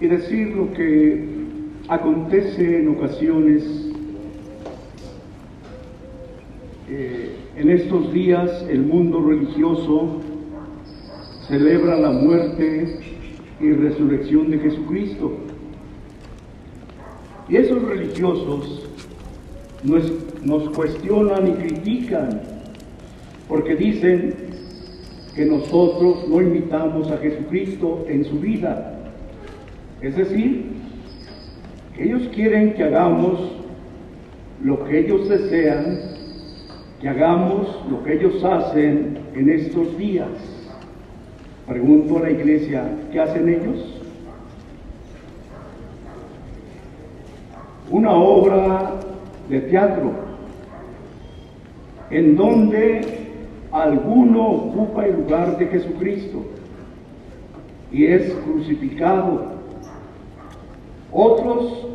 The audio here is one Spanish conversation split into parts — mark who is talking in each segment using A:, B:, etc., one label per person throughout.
A: y decir lo que acontece en ocasiones eh, en estos días el mundo religioso celebra la muerte y resurrección de Jesucristo. Y esos religiosos nos, nos cuestionan y critican porque dicen que nosotros no imitamos a Jesucristo en su vida. Es decir, ellos quieren que hagamos lo que ellos desean, que hagamos lo que ellos hacen en estos días. Pregunto a la iglesia, ¿qué hacen ellos? Una obra de teatro en donde alguno ocupa el lugar de Jesucristo y es crucificado otros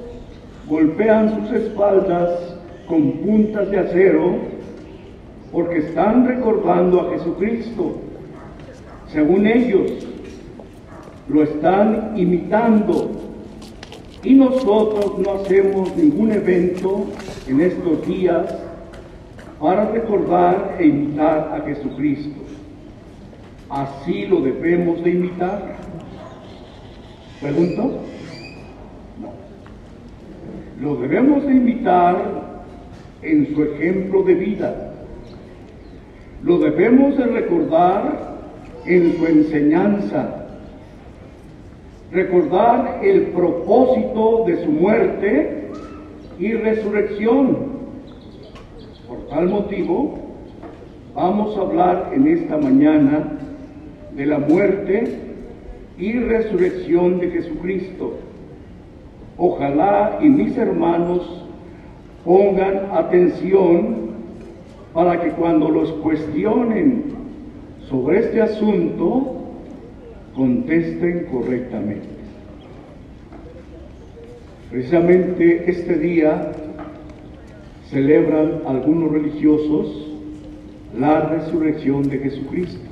A: golpean sus espaldas con puntas de acero porque están recordando a Jesucristo. Según ellos, lo están imitando. Y nosotros no hacemos ningún evento en estos días para recordar e imitar a Jesucristo. ¿Así lo debemos de imitar? Pregunto. Lo debemos de imitar en su ejemplo de vida. Lo debemos de recordar en su enseñanza. Recordar el propósito de su muerte y resurrección. Por tal motivo, vamos a hablar en esta mañana de la muerte y resurrección de Jesucristo Ojalá y mis hermanos pongan atención para que cuando los cuestionen sobre este asunto, contesten correctamente. Precisamente este día celebran algunos religiosos la resurrección de Jesucristo.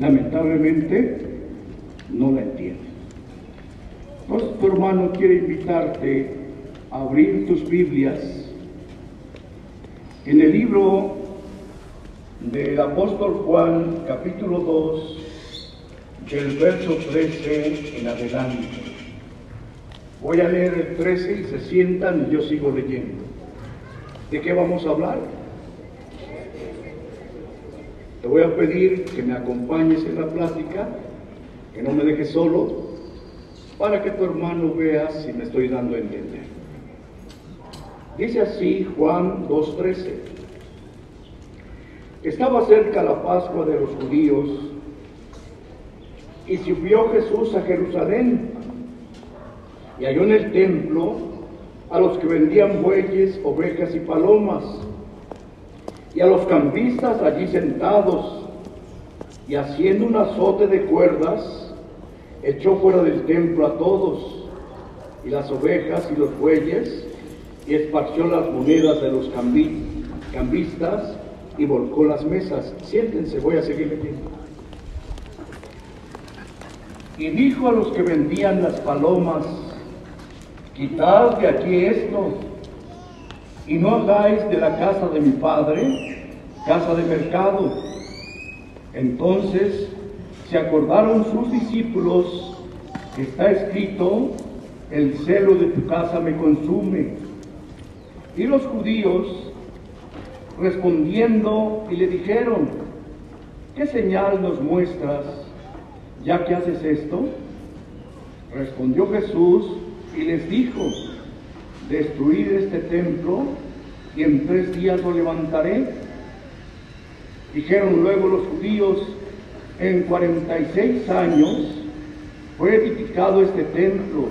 A: Lamentablemente no la entienden. Tu hermano quiere invitarte a abrir tus Biblias en el libro del apóstol Juan, capítulo 2, del verso 13 en adelante. Voy a leer el 13 y se sientan y yo sigo leyendo. ¿De qué vamos a hablar? Te voy a pedir que me acompañes en la plática, que no me dejes solo, para que tu hermano vea si me estoy dando a entender. Dice así Juan 2.13. Estaba cerca la Pascua de los judíos y subió Jesús a Jerusalén y halló en el templo a los que vendían bueyes, ovejas y palomas y a los cambistas allí sentados y haciendo un azote de cuerdas echó fuera del templo a todos, y las ovejas y los bueyes, y esparció las monedas de los cambistas y volcó las mesas. Siéntense, voy a seguir leyendo. Y dijo a los que vendían las palomas, quitad de aquí esto, y no hagáis de la casa de mi padre casa de mercado. Entonces se acordaron sus discípulos está escrito, el celo de tu casa me consume. Y los judíos respondiendo y le dijeron, ¿qué señal nos muestras ya que haces esto? Respondió Jesús y les dijo, destruir este templo y en tres días lo levantaré. Dijeron luego los judíos, en 46 años fue edificado este templo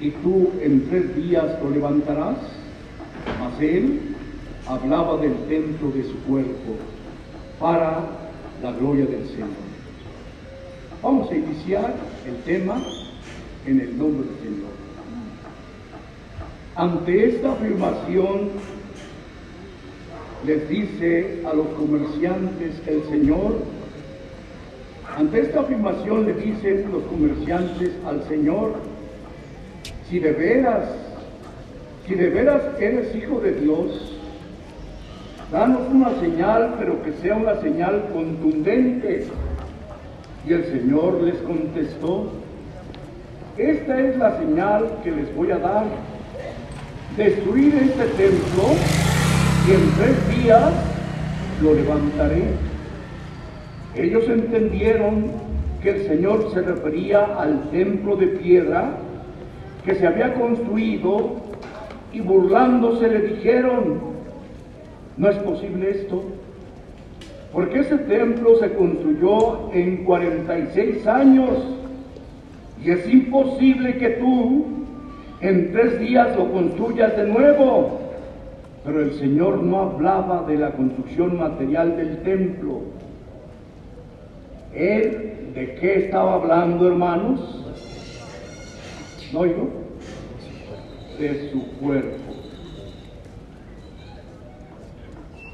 A: y tú en tres días lo levantarás. Mas él hablaba del templo de su cuerpo para la gloria del Señor. Vamos a iniciar el tema en el nombre del Señor. Ante esta afirmación les dice a los comerciantes el Señor, Ante esta afirmación le dicen los comerciantes al Señor, si de veras, si de veras eres hijo de Dios, danos una señal, pero que sea una señal contundente. Y el Señor les contestó, esta es la señal que les voy a dar. Destruir este templo y en tres días lo levantaré. Ellos entendieron que el Señor se refería al templo de piedra que se había construido y burlándose le dijeron, no es posible esto, porque ese templo se construyó en 46 años y es imposible que tú en tres días lo construyas de nuevo. Pero el Señor no hablaba de la construcción material del templo. Él, ¿de qué estaba hablando, hermanos? ¿No oigo? De su cuerpo.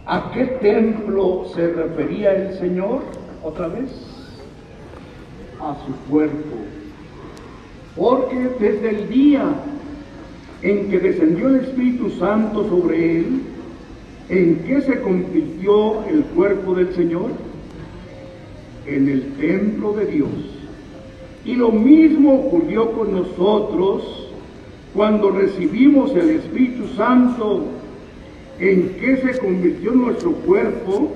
A: ¿A qué templo se refería el Señor otra vez? A su cuerpo. Porque desde el día en que descendió el Espíritu Santo sobre él, ¿en qué se convirtió el cuerpo del Señor? En el templo de Dios. Y lo mismo ocurrió con nosotros cuando recibimos el Espíritu Santo en qué se convirtió nuestro cuerpo,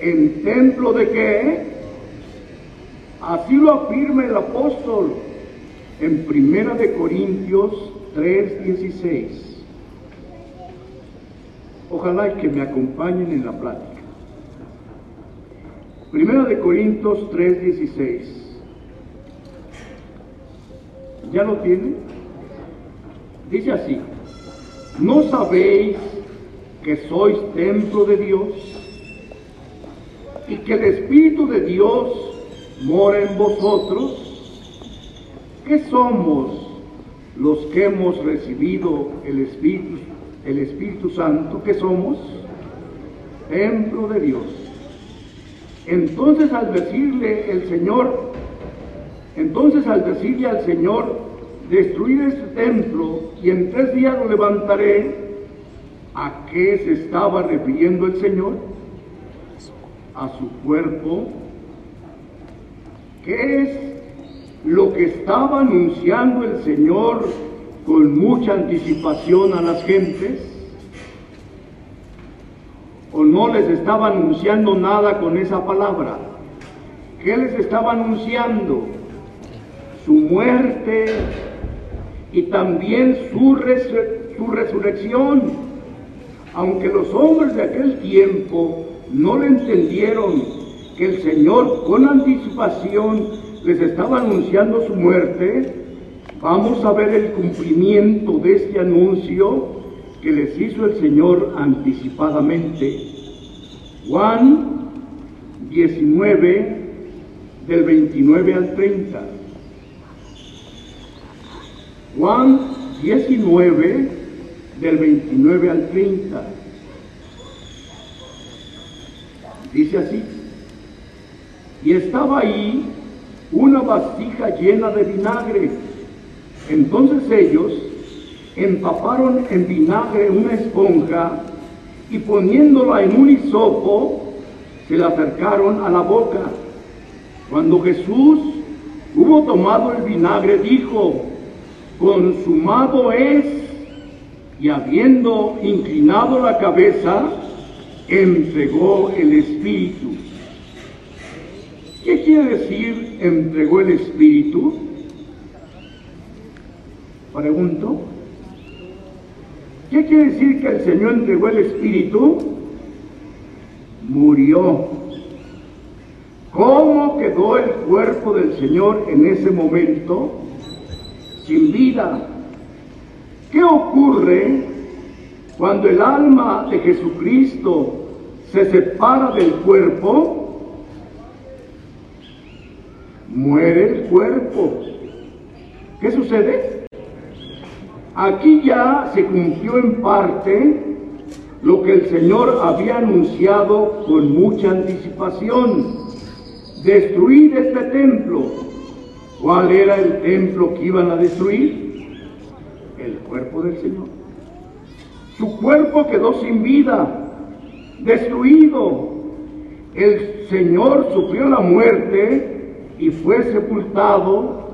A: en templo de qué? Así lo afirma el apóstol en Primera de Corintios 3:16. Ojalá que me acompañen en la plática. Primera de Corintios 3:16. ¿Ya lo tienen? Dice así, ¿no sabéis que sois templo de Dios y que el Espíritu de Dios mora en vosotros? ¿Qué somos los que hemos recibido el Espíritu, el Espíritu Santo? ¿Qué somos? Templo de Dios. Entonces al decirle el Señor, entonces al decirle al Señor, destruir este templo y en tres días lo levantaré, ¿a qué se estaba refiriendo el Señor? A su cuerpo. ¿Qué es lo que estaba anunciando el Señor con mucha anticipación a las gentes? ¿O no les estaba anunciando nada con esa palabra? ¿Qué les estaba anunciando? Su muerte y también su, su resurrección. Aunque los hombres de aquel tiempo no le entendieron que el Señor con anticipación les estaba anunciando su muerte, vamos a ver el cumplimiento de este anuncio que les hizo el Señor anticipadamente. Juan 19, del 29 al 30. Juan 19, del 29 al 30. Dice así, y estaba ahí una vasija llena de vinagre. Entonces ellos empaparon en vinagre una esponja y poniéndola en un hisopo, se la acercaron a la boca. Cuando Jesús hubo tomado el vinagre, dijo, consumado es, y habiendo inclinado la cabeza, entregó el Espíritu. ¿Qué quiere decir entregó el Espíritu? Pregunto. ¿Qué quiere decir que el Señor entregó el Espíritu? Murió. ¿Cómo quedó el cuerpo del Señor en ese momento? Sin vida. ¿Qué ocurre cuando el alma de Jesucristo se separa del cuerpo? muere el cuerpo. ¿Qué sucede? Aquí ya se cumplió en parte lo que el Señor había anunciado con mucha anticipación. destruir este templo. ¿Cuál era el templo que iban a destruir? El cuerpo del Señor. Su cuerpo quedó sin vida, destruido. El Señor sufrió la muerte y fue sepultado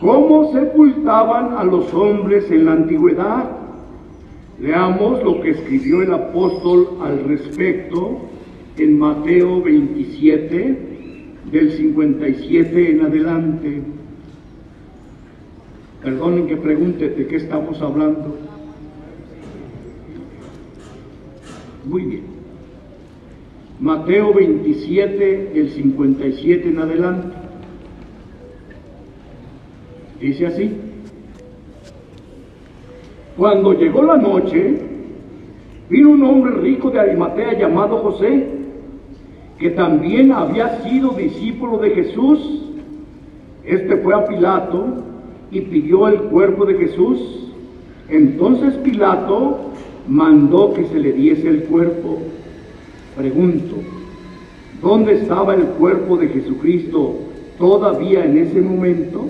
A: como sepultaban a los hombres en la antigüedad. Leamos lo que escribió el apóstol al respecto en Mateo 27, del 57 en adelante. Perdonen que pregunte de qué estamos hablando. Muy bien. Mateo 27, del 57 en adelante. Dice así. Cuando llegó la noche, vino un hombre rico de Arimatea llamado José, que también había sido discípulo de Jesús. Este fue a Pilato y pidió el cuerpo de Jesús. Entonces Pilato mandó que se le diese el cuerpo. Pregunto, ¿dónde estaba el cuerpo de Jesucristo todavía en ese momento?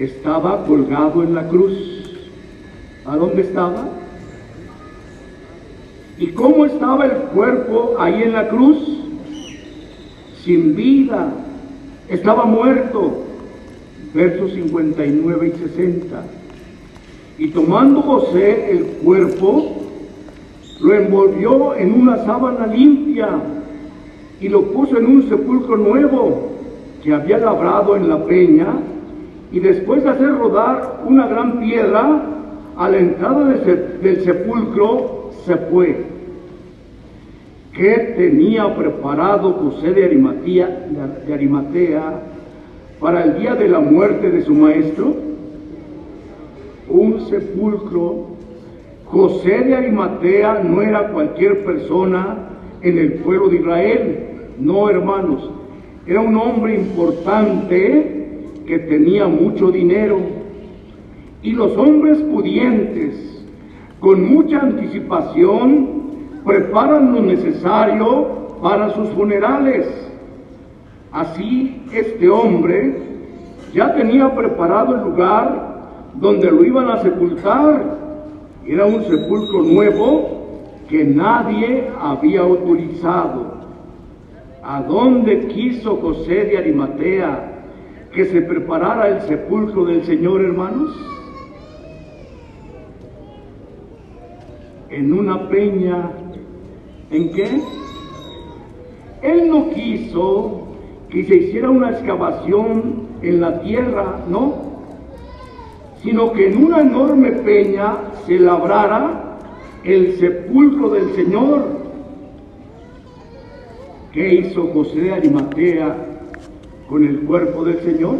A: Estaba colgado en la cruz. ¿A dónde estaba? ¿Y cómo estaba el cuerpo ahí en la cruz? Sin vida. Estaba muerto. Versos 59 y 60. Y tomando José el cuerpo, lo envolvió en una sábana limpia y lo puso en un sepulcro nuevo que había labrado en la peña y después de hacer rodar una gran piedra a la entrada del sepulcro se fue. ¿Qué tenía preparado José de Arimatea, de Arimatea para el día de la muerte de su maestro? Un sepulcro José de Arimatea no era cualquier persona en el pueblo de Israel, no hermanos, era un hombre importante que tenía mucho dinero. Y los hombres pudientes, con mucha anticipación, preparan lo necesario para sus funerales. Así este hombre ya tenía preparado el lugar donde lo iban a sepultar era un sepulcro nuevo que nadie había autorizado. ¿A dónde quiso José de Arimatea que se preparara el sepulcro del Señor, hermanos? En una peña. ¿En qué? Él no quiso que se hiciera una excavación en la tierra, no, sino que en una enorme peña se labrara el sepulcro del Señor. ¿Qué hizo José de Arimatea con el cuerpo del Señor?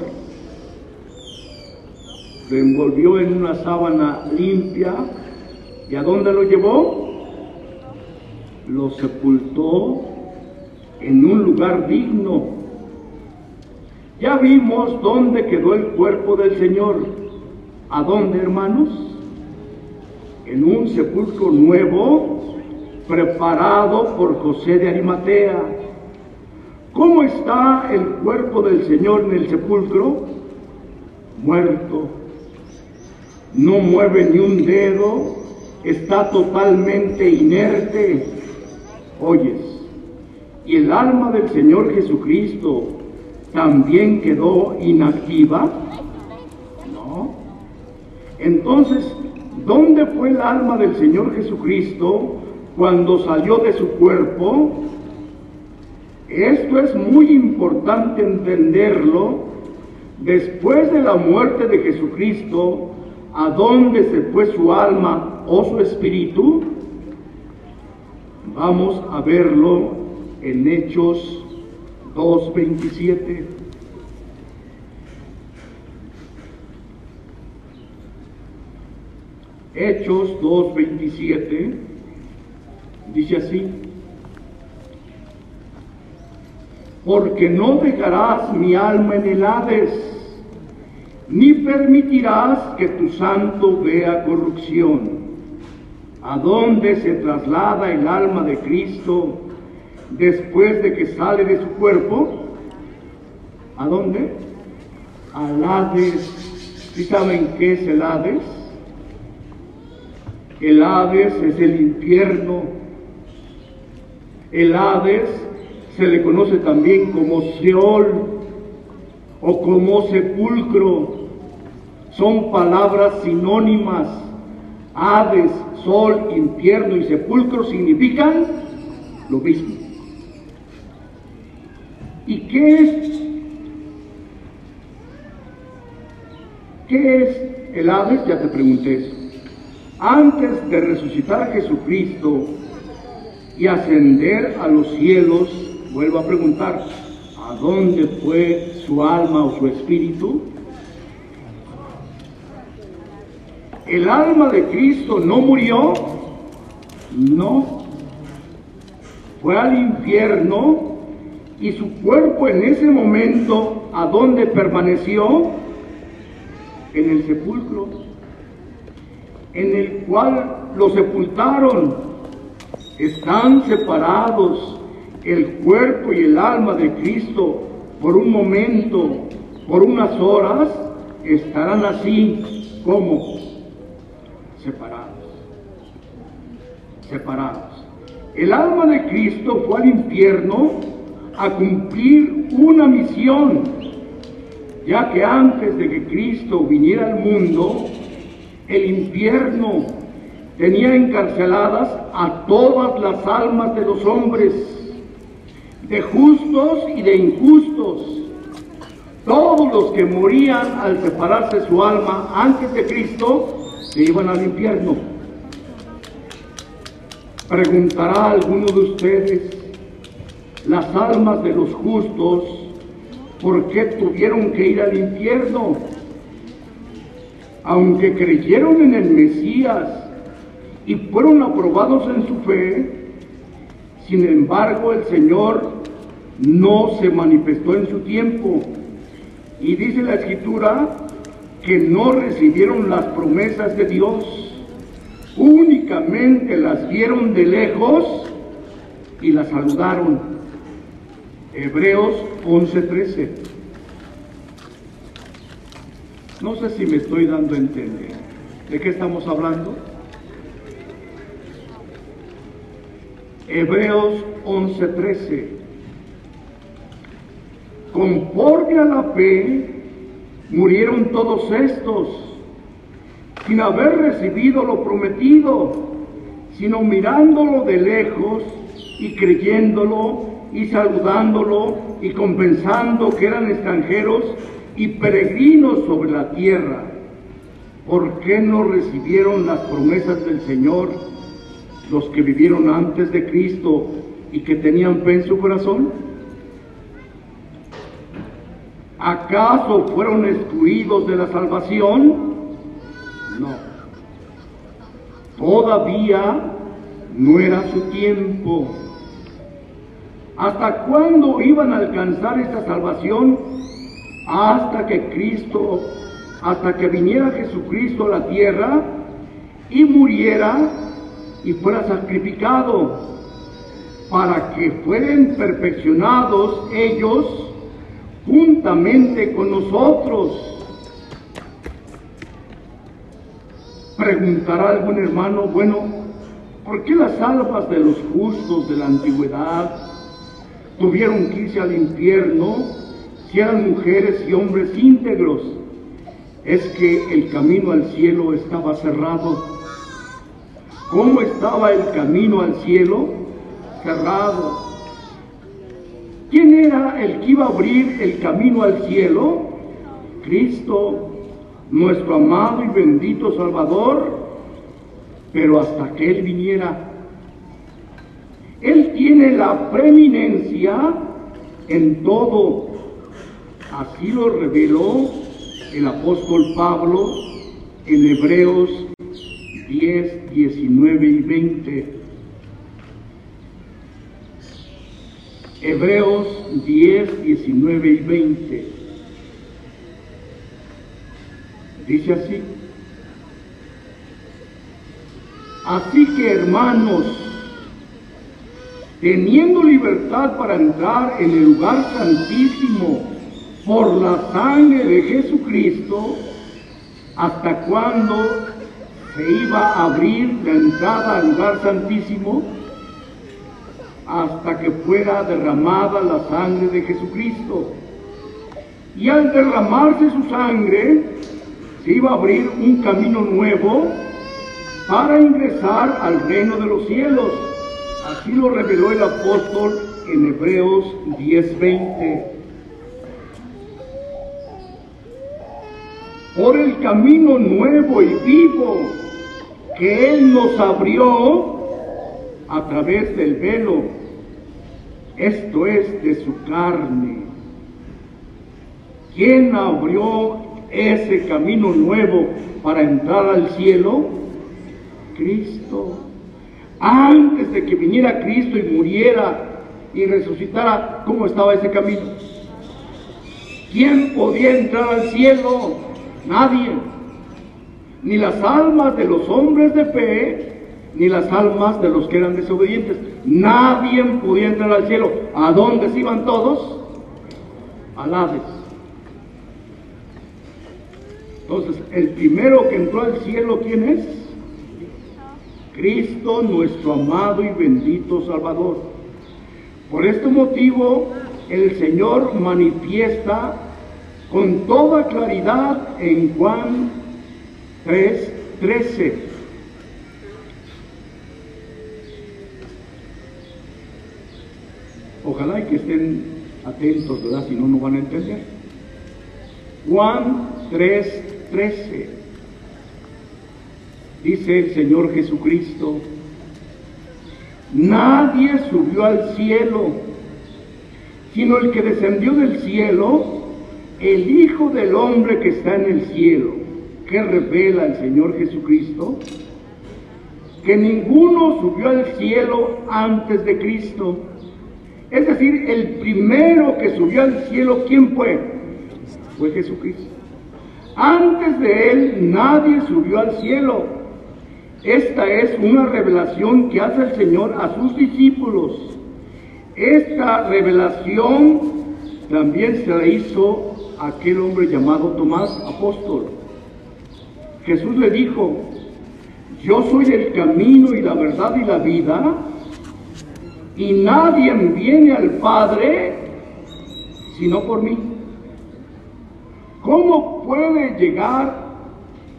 A: Lo envolvió en una sábana limpia y ¿a dónde lo llevó? Lo sepultó en un lugar digno. Ya vimos dónde quedó el cuerpo del Señor ¿A dónde, hermanos? En un sepulcro nuevo preparado por José de Arimatea. ¿Cómo está el cuerpo del Señor en el sepulcro? Muerto. No mueve ni un dedo, está totalmente inerte. Oyes, y el alma del Señor Jesucristo también quedó inactiva. Entonces, ¿dónde fue el alma del Señor Jesucristo cuando salió de su cuerpo? Esto es muy importante entenderlo. Después de la muerte de Jesucristo, ¿a dónde se fue su alma o su espíritu? Vamos a verlo en Hechos 2.27. Hechos 2.27 dice así, porque no dejarás mi alma en el Hades, ni permitirás que tu santo vea corrupción. ¿A dónde se traslada el alma de Cristo después de que sale de su cuerpo, ¿a dónde? Al Hades. ¿Sí saben qué es el Hades? El Hades es el infierno. El Hades se le conoce también como Seol o como sepulcro. Son palabras sinónimas. Hades, sol, infierno y sepulcro significan lo mismo. ¿Y qué es? ¿Qué es el Hades? Ya te pregunté eso. Antes de resucitar a Jesucristo y ascender a los cielos, vuelvo a preguntar, ¿a dónde fue su alma o su espíritu? ¿El alma de Cristo no murió? No. Fue al infierno y su cuerpo en ese momento, ¿a dónde permaneció? En el sepulcro, en el cual lo sepultaron. Están separados el cuerpo y el alma de Cristo por un momento, por unas horas, estarán así como separados. Separados. El alma de Cristo fue al infierno a cumplir una misión, ya que antes de que Cristo viniera al mundo, el infierno tenía encarceladas a todas las almas de los hombres, de justos y de injustos. Todos los que morían al separarse su alma antes de Cristo se iban al infierno. Preguntará alguno de ustedes, las almas de los justos, ¿por qué tuvieron que ir al infierno? Aunque creyeron en el Mesías y fueron aprobados en su fe, sin embargo el Señor no se manifestó en su tiempo. Y dice la escritura que no recibieron las promesas de Dios, únicamente las vieron de lejos y las saludaron. Hebreos 11:13. No sé si me estoy dando a entender. ¿De qué estamos hablando? Hebreos 11:13. Conforme a la fe, murieron todos estos sin haber recibido lo prometido, sino mirándolo de lejos y creyéndolo y saludándolo y compensando que eran extranjeros y peregrinos sobre la tierra. ¿Por qué no recibieron las promesas del Señor los que vivieron antes de Cristo y que tenían fe en su corazón? ¿Acaso fueron excluidos de la salvación? No. Todavía no era su tiempo. ¿Hasta cuándo iban a alcanzar esta salvación? Hasta que Cristo, hasta que viniera Jesucristo a la tierra y muriera y fuera sacrificado para que fueran perfeccionados ellos juntamente con nosotros. Preguntará algún hermano, bueno, ¿por qué las almas de los justos de la antigüedad tuvieron que irse al infierno si eran mujeres y hombres íntegros? Es que el camino al cielo estaba cerrado. ¿Cómo estaba el camino al cielo? Cerrado. ¿Quién era el que iba a abrir el camino al cielo? Cristo, nuestro amado y bendito Salvador, pero hasta que Él viniera. Él tiene la preeminencia en todo. Así lo reveló el apóstol Pablo en Hebreos 10, 19 y 20. Hebreos 10, 19 y 20. Dice así. Así que hermanos, teniendo libertad para entrar en el lugar santísimo por la sangre de Jesucristo, hasta cuando se iba a abrir la entrada al lugar santísimo, hasta que fuera derramada la sangre de Jesucristo. Y al derramarse su sangre, se iba a abrir un camino nuevo para ingresar al reino de los cielos. Así lo reveló el apóstol en Hebreos 10:20. Por el camino nuevo y vivo que Él nos abrió a través del velo, esto es de su carne. ¿Quién abrió ese camino nuevo para entrar al cielo? Cristo. Antes de que viniera Cristo y muriera y resucitara, ¿cómo estaba ese camino? ¿Quién podía entrar al cielo? Nadie. Ni las almas de los hombres de fe, ni las almas de los que eran desobedientes. Nadie podía entrar al cielo. ¿A dónde se iban todos? Al Hades. Entonces, el primero que entró al cielo, ¿quién es? Cristo, nuestro amado y bendito Salvador. Por este motivo, el Señor manifiesta con toda claridad en Juan 3, 13. Ojalá y que estén atentos, ¿verdad? Si no, no van a entender. Juan 3, 13. Dice el Señor Jesucristo, nadie subió al cielo, sino el que descendió del cielo, el Hijo del Hombre que está en el cielo. Que revela el Señor Jesucristo? Que ninguno subió al cielo antes de Cristo. Es decir, el primero que subió al cielo, ¿quién fue? Fue Jesucristo. Antes de él nadie subió al cielo. Esta es una revelación que hace el Señor a sus discípulos. Esta revelación también se la hizo aquel hombre llamado Tomás, apóstol. Jesús le dijo, yo soy el camino y la verdad y la vida, y nadie viene al Padre sino por mí. ¿Cómo puede llegar,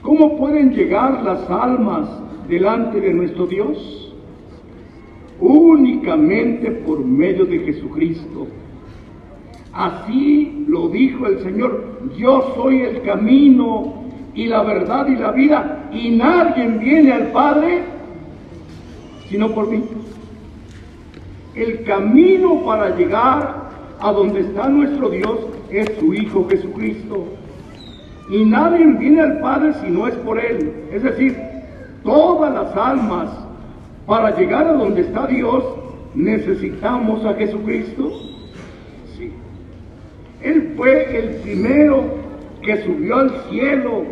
A: cómo pueden llegar las almas delante de nuestro Dios? Únicamente por medio de Jesucristo. Así lo dijo el Señor, yo soy el camino y la verdad y la vida, y nadie viene al Padre sino por mí. El camino para llegar a donde está nuestro Dios es su Hijo Jesucristo. Y nadie viene al Padre si no es por Él. Es decir, todas las almas, para llegar a donde está Dios, necesitamos a Jesucristo. Sí. Él fue el primero que subió al cielo.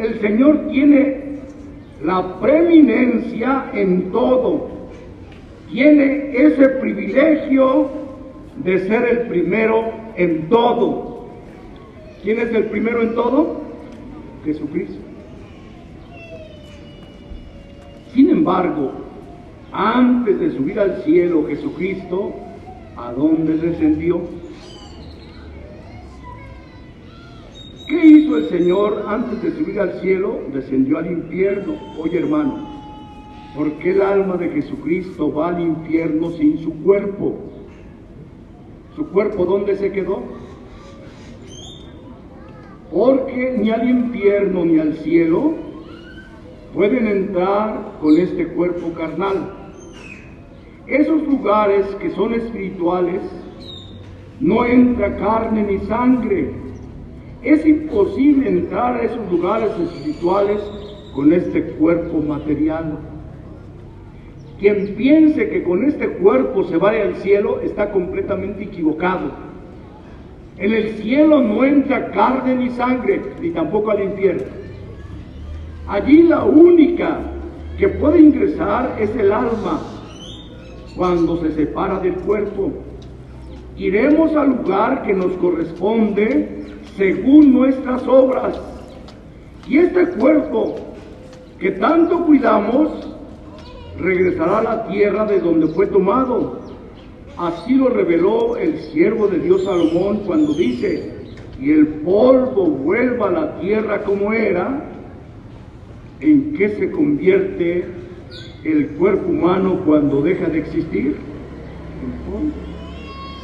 A: El Señor tiene la preeminencia en todo. Tiene ese privilegio de ser el primero en todo. ¿Quién es el primero en todo? Jesucristo. Sin embargo, antes de subir al cielo Jesucristo, ¿a dónde descendió? ¿Qué hizo el Señor antes de subir al cielo? Descendió al infierno. Oye hermano, ¿por qué el alma de Jesucristo va al infierno sin su cuerpo? ¿Su cuerpo dónde se quedó? Porque ni al infierno ni al cielo pueden entrar con este cuerpo carnal. Esos lugares que son espirituales no entra carne ni sangre. Es imposible entrar a esos lugares espirituales con este cuerpo material. Quien piense que con este cuerpo se vaya al cielo está completamente equivocado. En el cielo no entra carne ni sangre, ni tampoco al infierno. Allí la única que puede ingresar es el alma. cuando se separa del cuerpo. Iremos al lugar que nos corresponde según nuestras obras. Y este cuerpo que tanto cuidamos regresará a la tierra de donde fue tomado. Así lo reveló el siervo de Dios Salomón cuando dice, y el polvo vuelva a la tierra como era, ¿en qué se convierte el cuerpo humano cuando deja de existir?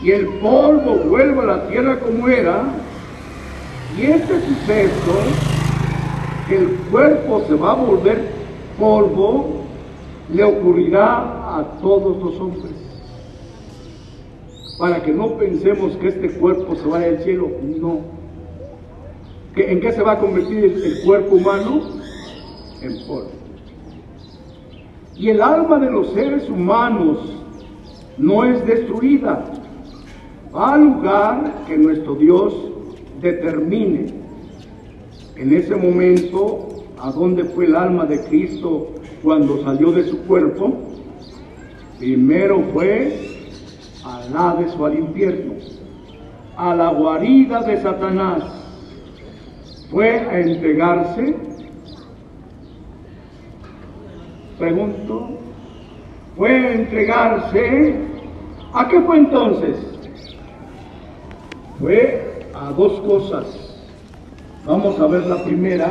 A: Y el polvo vuelva a la tierra como era, y este suceso, el cuerpo se va a volver polvo, le ocurrirá a todos los hombres. Para que no pensemos que este cuerpo se vaya al cielo, no. ¿En qué se va a convertir el, cuerpo humano? En polvo. Y el alma de los seres humanos no es destruida. Va al lugar que nuestro Dios determine. En ese momento, ¿a dónde fue el alma de Cristo cuando salió de su cuerpo, primero fue al Hades o al infierno, a la guarida de Satanás. Fue a entregarse, pregunto, fue a entregarse, ¿a qué fue entonces? Fue a dos cosas. Vamos a ver la primera.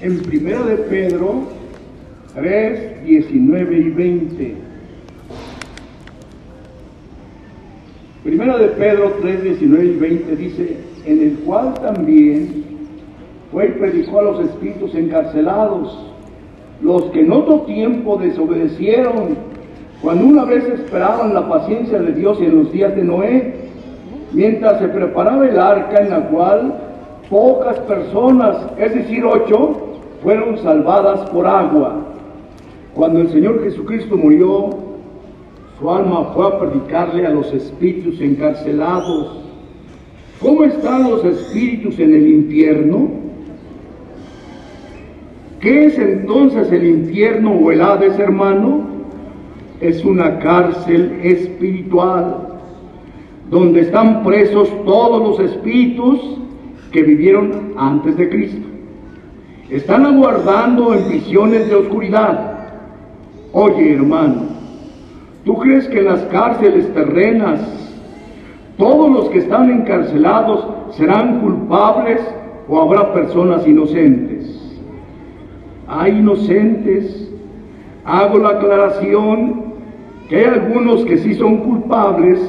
A: En primera de Pedro 3, 19 y 20. Primero de Pedro 3, 19 y 20 dice, en el cual también fue y predicó a los espíritus encarcelados, los que en otro tiempo desobedecieron, cuando una vez esperaban la paciencia de Dios en los días de Noé, mientras se preparaba el arca en la cual pocas personas, es decir, ocho, fueron salvadas por agua. Cuando el Señor Jesucristo murió, su alma fue a predicarle a los espíritus encarcelados. ¿Cómo están los espíritus en el infierno? ¿Qué es entonces el infierno o el Hades, hermano? Es una cárcel espiritual donde están presos todos los espíritus que vivieron antes de Cristo. Están aguardando en visiones de oscuridad Oye, hermano, ¿tú crees que en las cárceles terrenas todos los que están encarcelados serán culpables o habrá personas inocentes? Hay inocentes. Hago la aclaración que hay algunos que sí son culpables,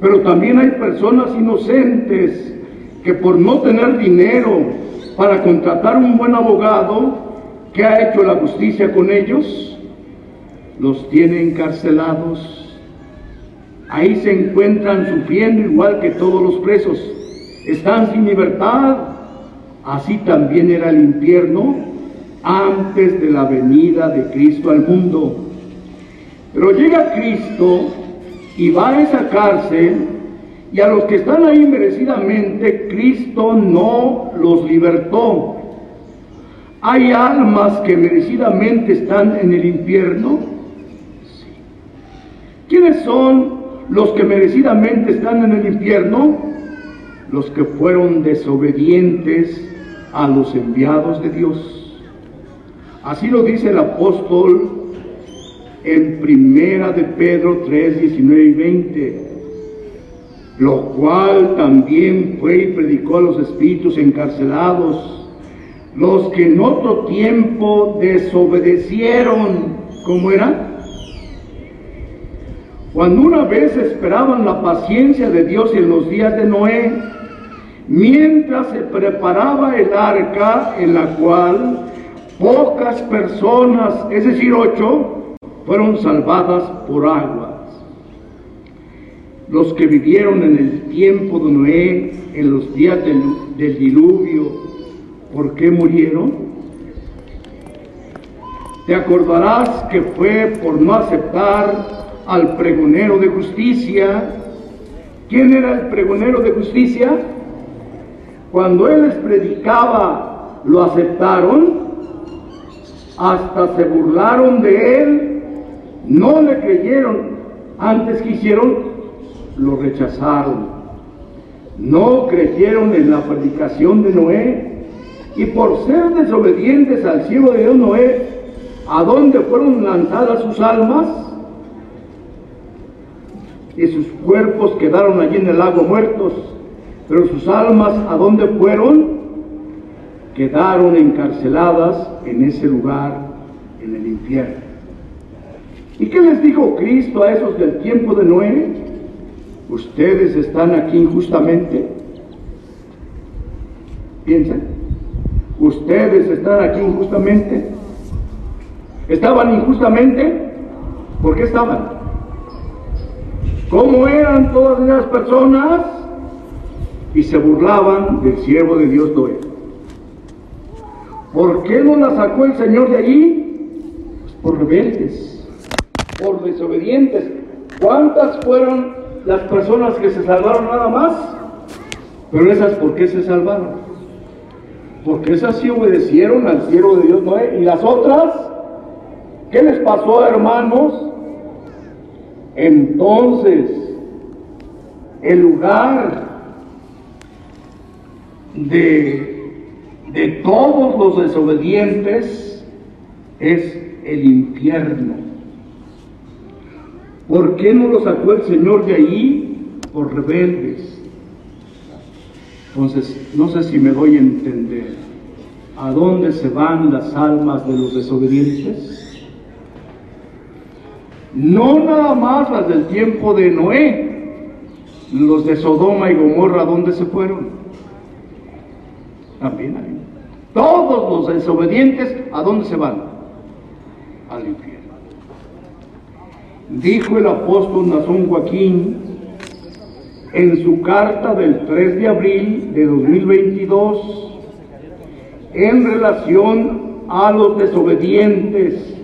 A: pero también hay personas inocentes que por no tener dinero para contratar un buen abogado, ¿qué ha hecho la justicia con ellos? los tiene encarcelados. Ahí se encuentran sufriendo igual que todos los presos. Están sin libertad. Así también era el infierno antes de la venida de Cristo al mundo. Pero llega Cristo y va a esa cárcel y a los que están ahí merecidamente, Cristo no los libertó. Hay almas que merecidamente están en el infierno ¿Quiénes son los que merecidamente están en el infierno? Los que fueron desobedientes a los enviados de Dios. Así lo dice el apóstol en primera de Pedro 3, 19 y 20. Lo cual también fue y predicó a los espíritus encarcelados, los que en otro tiempo desobedecieron. ¿Cómo era? Cuando una vez esperaban la paciencia de Dios en los días de Noé, mientras se preparaba el arca en la cual pocas personas, es decir, ocho, fueron salvadas por aguas. Los que vivieron en el tiempo de Noé, en los días del, diluvio, ¿por qué murieron? Te acordarás que fue por no aceptar al pregonero de justicia. ¿Quién era el pregonero de justicia? Cuando él les predicaba, lo aceptaron, hasta se burlaron de él, no le creyeron. Antes que hicieron, lo rechazaron. No creyeron en la predicación de Noé y por ser desobedientes al cielo de Dios Noé, ¿a dónde fueron lanzadas sus almas? Y sus cuerpos quedaron allí en el lago muertos, pero sus almas, ¿a dónde fueron? Quedaron encarceladas en ese lugar, en el infierno. ¿Y qué les dijo Cristo a esos del tiempo de Noé? Ustedes están aquí injustamente. Piensen. Ustedes están aquí injustamente. ¿Estaban injustamente? ¿Por qué estaban? ¿Cómo eran todas esas personas? Y se burlaban del siervo de Dios Noé. ¿Por qué no la sacó el Señor de allí? Pues por rebeldes, por desobedientes. ¿Cuántas fueron las personas que se salvaron nada más? Pero esas, ¿por qué se salvaron? Porque esas sí obedecieron al siervo de Dios Noé. ¿Y las otras? ¿Qué les pasó, hermanos? Entonces, el lugar de, de todos los desobedientes es el infierno. ¿Por qué no lo sacó el Señor de ahí? Por rebeldes. Entonces, no sé si me doy a entender. ¿A dónde se van las almas de los desobedientes? No nada más las del tiempo de Noé, los de Sodoma y Gomorra, ¿a dónde se fueron? También ahí. Todos los desobedientes, ¿a dónde se van? Al infierno. Dijo el apóstol Nazón Joaquín en su carta del 3 de abril de 2022 en relación a los desobedientes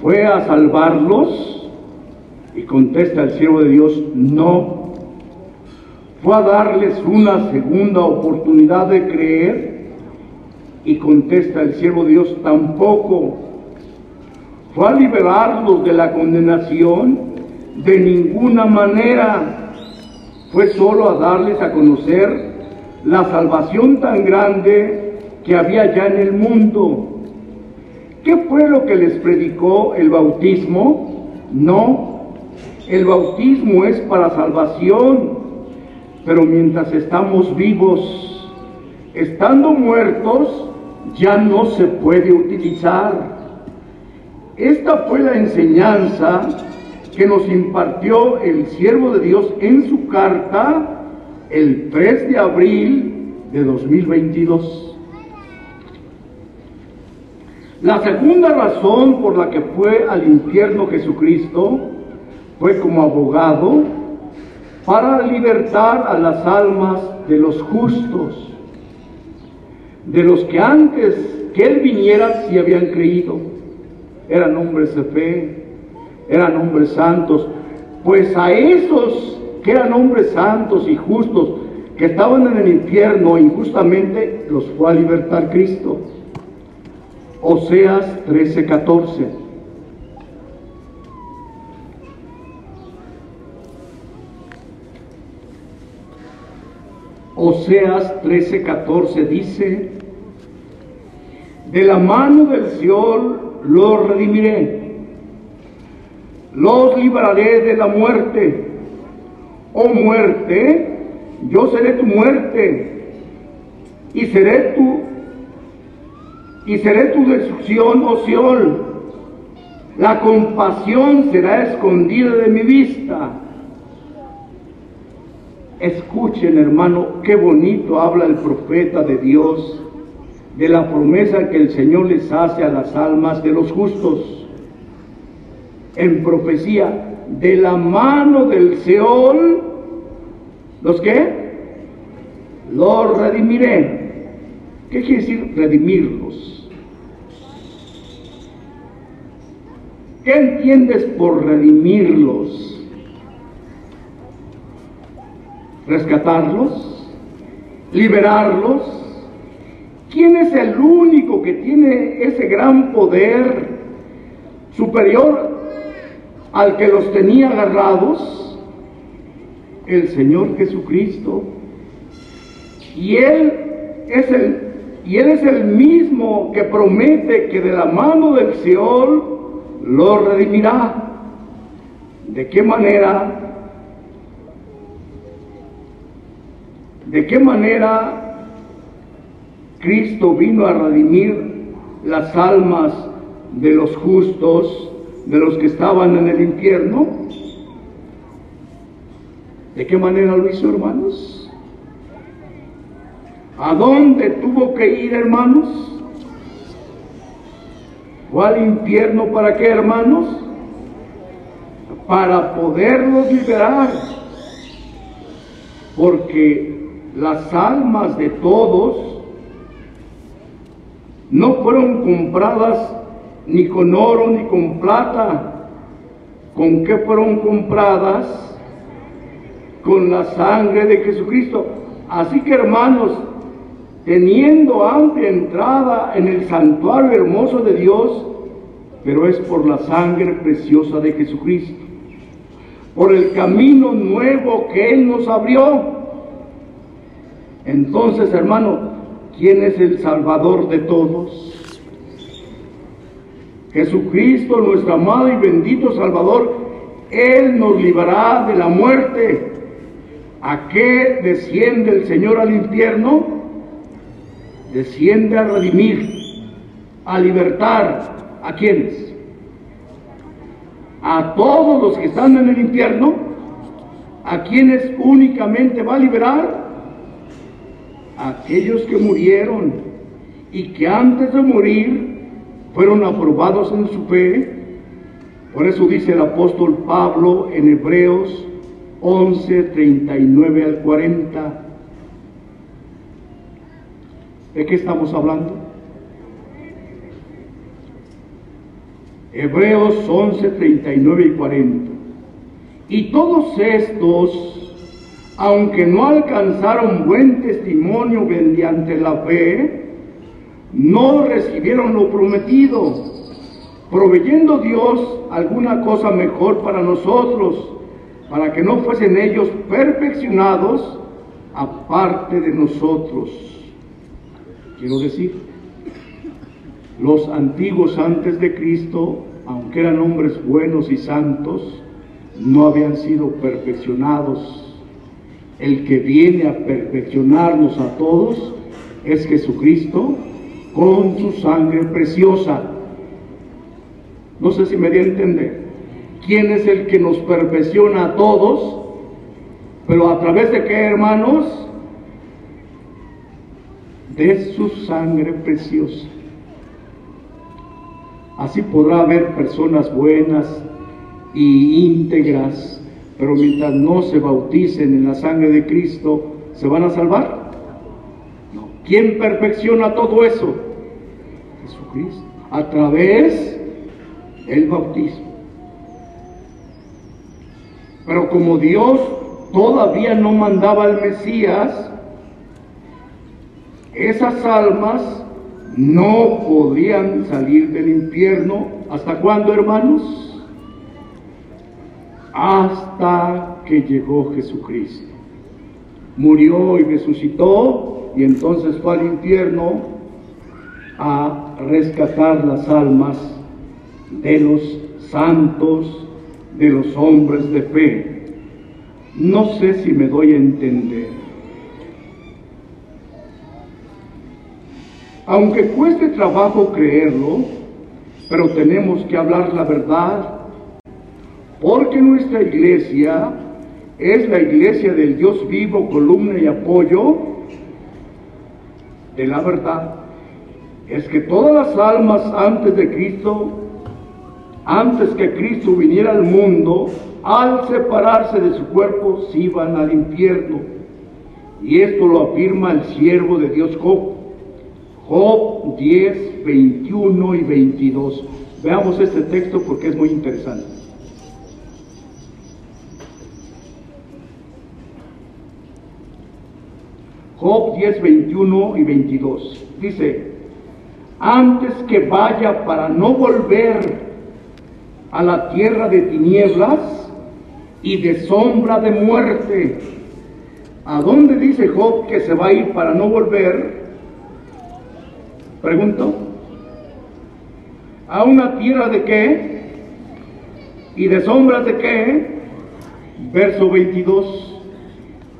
A: ¿Fue a salvarlos? Y contesta el siervo de Dios, no. ¿Fue a darles una segunda oportunidad de creer? Y contesta el siervo de Dios, tampoco. ¿Fue a liberarlos de la condenación? De ninguna manera. Fue solo a darles a conocer la salvación tan grande que había ya en el mundo ¿Qué fue lo que les predicó el bautismo? No, el bautismo es para salvación, pero mientras estamos vivos, estando muertos, ya no se puede utilizar. Esta fue la enseñanza que nos impartió el siervo de Dios en su carta el 3 de abril de 2022. La segunda razón por la que fue al infierno Jesucristo fue como abogado para libertar a las almas de los justos, de los que antes que Él viniera sí habían creído. Eran hombres de fe, eran hombres santos, pues a esos que eran hombres santos y justos, que estaban en el infierno injustamente, los fue a libertar Cristo. Oseas 13:14. Oseas 13:14 dice, de la mano del Seol los redimiré, los libraré de la muerte. Oh muerte, yo seré tu muerte y seré tu y seré tu destrucción, oh Seol. La compasión será escondida de mi vista. Escuchen, hermano, qué bonito habla el profeta de Dios de la promesa que el Señor les hace a las almas de los justos. En profecía, de la mano del Seol, ¿los qué? Los redimiré. ¿Qué quiere decir redimirlos? ¿Qué entiendes por redimirlos? ¿Rescatarlos? ¿Liberarlos? ¿Quién es el único que tiene ese gran poder superior al que los tenía agarrados, el Señor Jesucristo. Y Él es el, y Él es el mismo que promete que de la mano del Seol lo redimirá. ¿De qué manera? ¿De qué manera Cristo vino a redimir las almas de los justos, de los que estaban en el infierno? ¿De qué manera lo hizo, hermanos? ¿A dónde tuvo que ir, hermanos? ¿O al infierno para qué, hermanos? Para poderlos liberar. Porque las almas de todos no fueron compradas ni con oro ni con plata. ¿Con qué fueron compradas? Con la sangre de Jesucristo. Así que hermanos, teniendo amplia entrada en el santuario hermoso de Dios, pero es por la sangre preciosa de Jesucristo, por el camino nuevo que Él nos abrió. Entonces, hermano, ¿quién es el Salvador de todos? Jesucristo, nuestro amado y bendito Salvador, Él nos librará de la muerte. ¿A qué desciende el Señor al infierno? Desciende a redimir, a libertar. ¿A quiénes? A todos los que están en el infierno. ¿A quienes únicamente va a liberar? Aquellos que murieron y que antes de morir fueron aprobados en su fe. Por eso dice el apóstol Pablo en Hebreos 11, 39 al 40. ¿De qué estamos hablando? Hebreos 11, 39 y 40. Y todos estos, aunque no alcanzaron buen testimonio mediante la fe, no recibieron lo prometido, proveyendo Dios alguna cosa mejor para nosotros, para que no fuesen ellos perfeccionados aparte de nosotros. Quiero decir, los antiguos antes de Cristo, aunque eran hombres buenos y santos, no habían sido perfeccionados. El que viene a perfeccionarnos a todos es Jesucristo, con su sangre preciosa. No sé si me di a entender. ¿Quién es el que nos perfecciona a todos? Pero a través de qué, hermanos? De su sangre preciosa. Así podrá haber personas buenas y íntegras, pero mientras no se bauticen en la sangre de Cristo, ¿se van a salvar? No. ¿Quién perfecciona todo eso? Jesucristo, a través del bautismo. Pero como Dios todavía no mandaba al Mesías, esas almas no podían salir del infierno. ¿Hasta cuándo, hermanos? Hasta que llegó Jesucristo. Murió y resucitó y entonces fue al infierno a rescatar las almas de los santos, de los hombres de fe. No sé si me doy a entender. Aunque cueste trabajo creerlo, pero tenemos que hablar la verdad, porque nuestra iglesia es la iglesia del Dios vivo, columna y apoyo de la verdad es que todas las almas antes de Cristo, antes que Cristo viniera al mundo, al separarse de su cuerpo, se iban al infierno. Y esto lo afirma el siervo de Dios Job. Job 10, 21 y 22. Veamos este texto porque es muy interesante. Job 10, 21 y 22. Dice, antes que vaya para no volver a la tierra de tinieblas y de sombra de muerte. ¿A dónde dice Job que se va a ir para no volver? Pregunto. ¿A una tierra de qué? ¿Y de sombras de qué? Verso 22.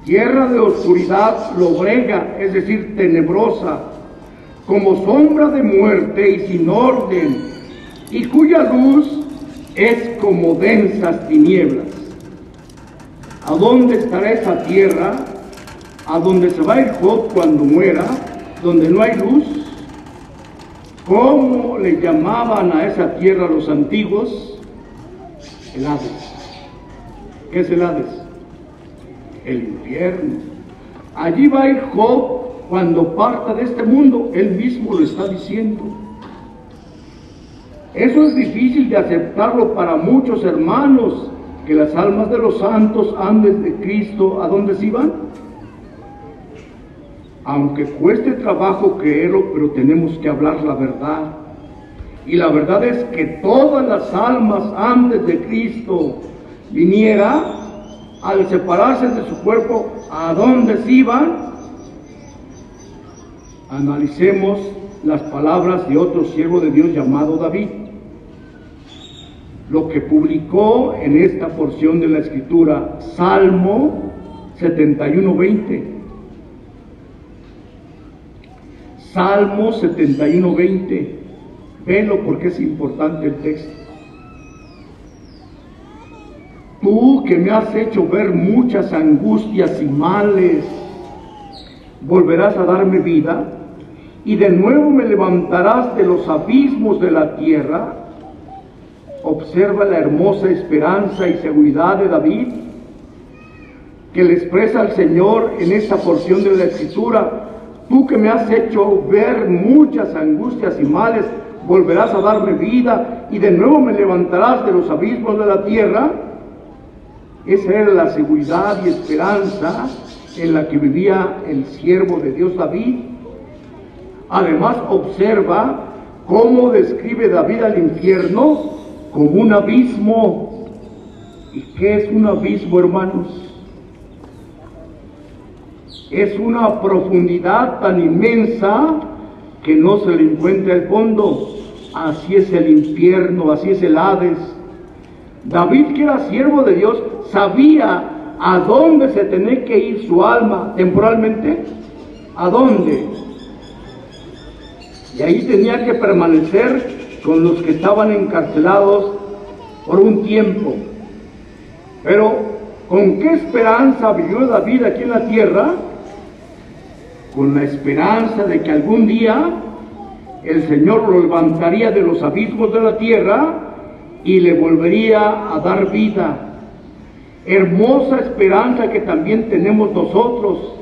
A: Tierra de oscuridad lobrega, es decir, tenebrosa, como sombra de muerte y sin orden, y cuya luz es como densas tinieblas. ¿A dónde estará esa tierra? ¿A dónde se va el Job cuando muera? ¿Donde no hay luz? ¿Cómo le llamaban a esa tierra los antiguos? El Hades. ¿Qué es el Hades? El infierno. Allí va el Job cuando parta de este mundo. Él mismo lo está diciendo. Eso es difícil de aceptarlo para muchos hermanos, que las almas de los santos andes de Cristo, ¿a dónde se iban? Aunque cueste trabajo creerlo, pero tenemos que hablar la verdad. Y la verdad es que todas las almas antes de Cristo viniera, al separarse de su cuerpo, ¿a dónde se iban? Analicemos las palabras de otro siervo de Dios llamado David lo que publicó en esta porción de la escritura, Salmo 71.20. Salmo 71.20. Velo porque es importante el texto. Tú que me has hecho ver muchas angustias y males, volverás a darme vida y de nuevo me levantarás de los abismos de la tierra observa la hermosa esperanza y seguridad de David que le expresa al Señor en esta porción de la Escritura. Tú que me has hecho ver muchas angustias y males, volverás a darme vida y de nuevo me levantarás de los abismos de la tierra. Esa era la seguridad y esperanza en la que vivía el siervo de Dios David. Además observa cómo describe David al infierno como un abismo. ¿Y qué es un abismo, hermanos? Es una profundidad tan inmensa que no se le encuentra el fondo. Así es el infierno, así es el Hades. David, que era siervo de Dios, sabía a dónde se tenía que ir su alma temporalmente. ¿A dónde? Y ahí tenía que permanecer con los que estaban encarcelados por un tiempo. Pero, ¿con qué esperanza vivió David aquí en la tierra? Con la esperanza de que algún día el Señor lo levantaría de los abismos de la tierra y le volvería a dar vida. Hermosa esperanza que también tenemos nosotros.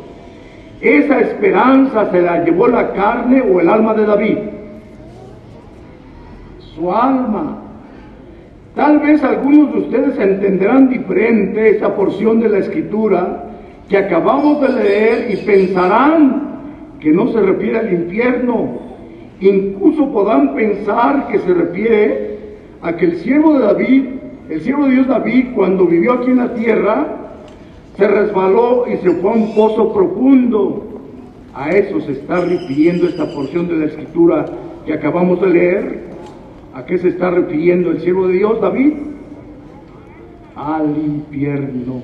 A: Esa esperanza se la llevó la carne o el alma de David su alma. Tal vez algunos de ustedes entenderán diferente esa porción de la escritura que acabamos de leer y pensarán que no se refiere al infierno. Incluso podrán pensar que se refiere a que el siervo de David, el siervo de Dios David, cuando vivió aquí en la tierra, se resbaló y se fue a un pozo profundo. A eso se está refiriendo esta porción de la escritura que acabamos de leer. ¿A qué se está refiriendo el siervo de Dios, David? Al infierno.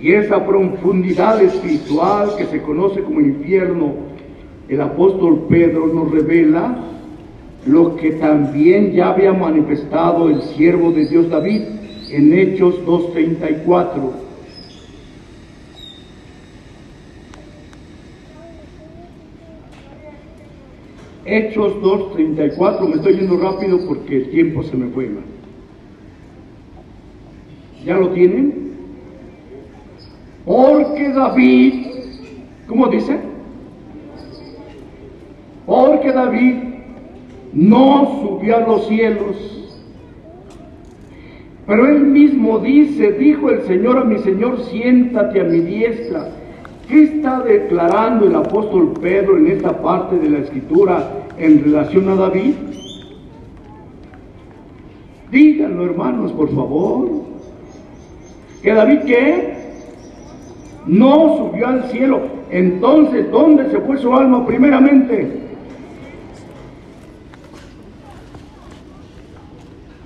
A: Y esa profundidad espiritual que se conoce como infierno, el apóstol Pedro nos revela lo que también ya había manifestado el siervo de Dios David en Hechos 2.34 Hechos 2.34, me estoy yendo rápido porque el tiempo se me fue. ¿Ya lo tienen? Porque David, ¿cómo dice? Porque David no subió a los cielos, pero él mismo dice, dijo el Señor a mi Señor, siéntate a mi diestra ¿Qué está declarando el apóstol Pedro en esta parte de la escritura en relación a David? Díganlo, hermanos, por favor. ¿Que David qué? No subió al cielo. Entonces, ¿dónde se fue su alma primeramente?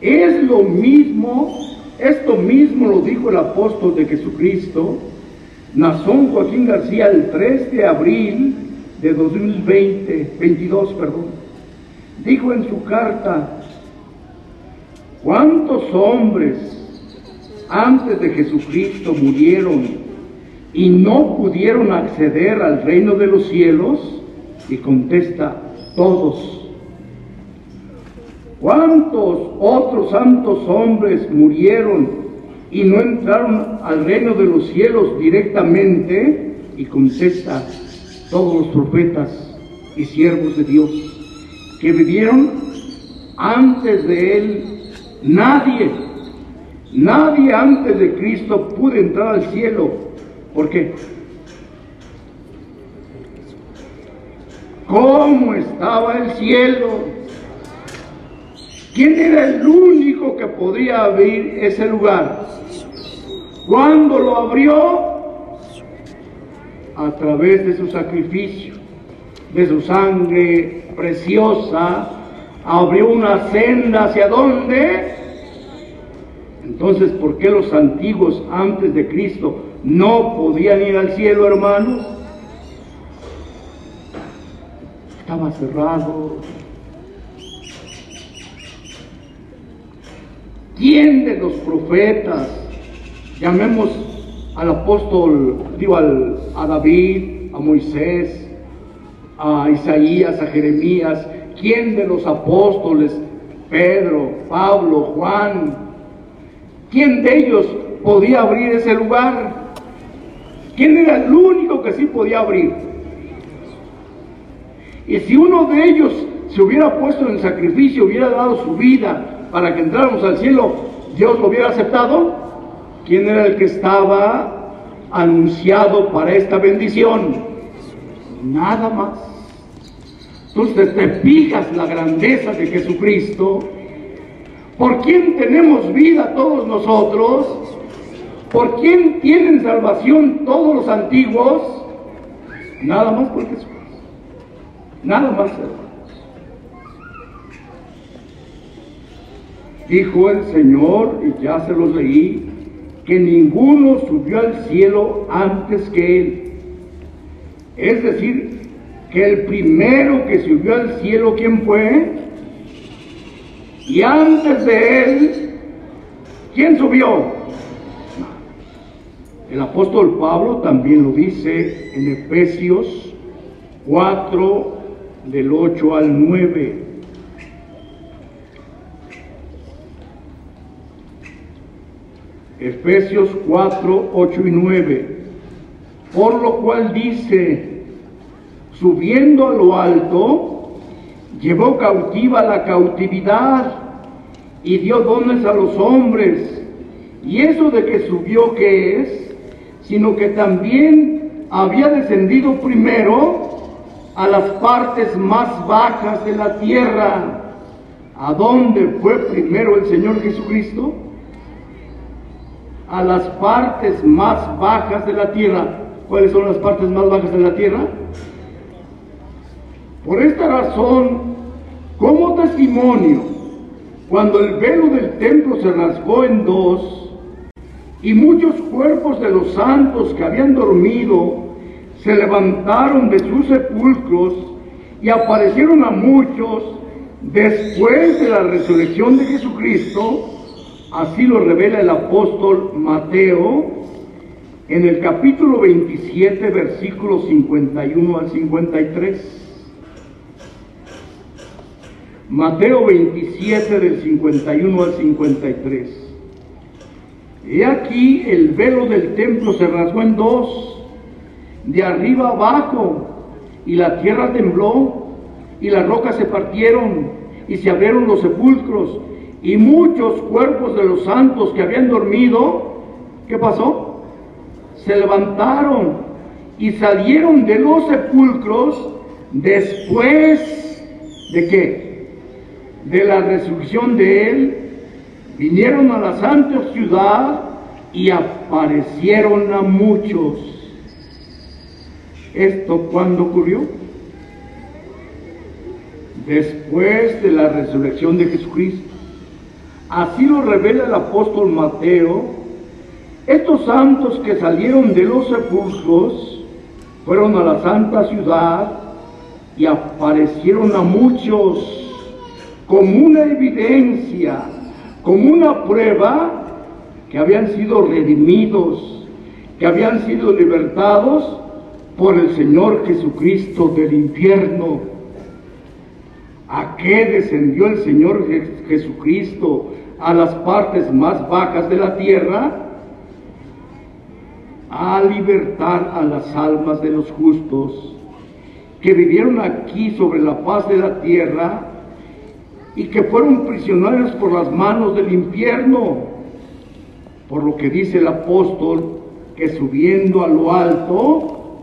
A: Es lo mismo, esto mismo lo dijo el apóstol de Jesucristo, Nazón Joaquín García, el 3 de abril de 2020, 22, perdón. Dijo en su carta, ¿cuántos hombres antes de Jesucristo murieron y no pudieron acceder al reino de los cielos? Y contesta, todos. ¿Cuántos otros santos hombres murieron y no entraron al reino de los cielos directamente? Y contesta, todos los profetas y siervos de Dios que vivieron antes de Él. Nadie, nadie antes de Cristo pudo entrar al cielo. ¿Por qué? ¿Cómo estaba el cielo? ¿Quién era el único que podía abrir ese lugar? ¿Cuándo lo abrió? A través de su sacrificio, de su sangre preciosa, abrió una senda hacia dónde? Entonces, ¿por qué los antiguos antes de Cristo no podían ir al cielo, hermanos? Estaba cerrado, ¿Quién de los profetas, llamemos al apóstol, digo a David, a Moisés, a Isaías, a Jeremías, quién de los apóstoles, Pedro, Pablo, Juan, quién de ellos podía abrir ese lugar? ¿Quién era el único que sí podía abrir? Y si uno de ellos se hubiera puesto en sacrificio, hubiera dado su vida, para que entráramos al cielo, Dios lo hubiera aceptado. ¿Quién era el que estaba anunciado para esta bendición? Nada más. Entonces te fijas la grandeza de Jesucristo. ¿Por quién tenemos vida todos nosotros? ¿Por quién tienen salvación todos los antiguos? Nada más por Jesús. Nada más. Dijo el Señor, y ya se los leí, que ninguno subió al cielo antes que Él. Es decir, que el primero que subió al cielo, ¿quién fue? Y antes de Él, ¿quién subió? El apóstol Pablo también lo dice en Efesios 4, del 8 al 9. Efesios 4, 8 y 9. Por lo cual dice, subiendo a lo alto, llevó cautiva la cautividad y dio dones a los hombres. Y eso de que subió, ¿qué es? Sino que también había descendido primero a las partes más bajas de la tierra. ¿A dónde fue primero el Señor Jesucristo? A las partes más bajas de la tierra. ¿Cuáles son las partes más bajas de la tierra? Por esta razón, como testimonio, cuando el velo del templo se rasgó en dos y muchos cuerpos de los santos que habían dormido se levantaron de sus sepulcros y aparecieron a muchos después de la resurrección de Jesucristo, Así lo revela el apóstol Mateo en el capítulo 27, versículos 51 al 53. Mateo 27 del 51 al 53. He aquí el velo del templo se rasgó en dos, de arriba abajo, y la tierra tembló, y las rocas se partieron, y se abrieron los sepulcros, y muchos cuerpos de los santos que habían dormido, ¿qué pasó? Se levantaron y salieron de los sepulcros después de qué? De la resurrección de él vinieron a la santa ciudad y aparecieron a muchos. ¿Esto cuándo ocurrió? Después de la resurrección de Jesucristo. Así lo revela el apóstol Mateo. Estos santos que salieron de los sepulcros fueron a la santa ciudad y aparecieron a muchos como una evidencia, como una prueba que habían sido redimidos, que habían sido libertados por el Señor Jesucristo del infierno. ¿A qué descendió el Señor Jesucristo a las partes más bajas de la tierra? A libertar a las almas de los justos que vivieron aquí sobre la paz de la tierra y que fueron prisioneros por las manos del infierno, por lo que dice el apóstol, que subiendo a lo alto,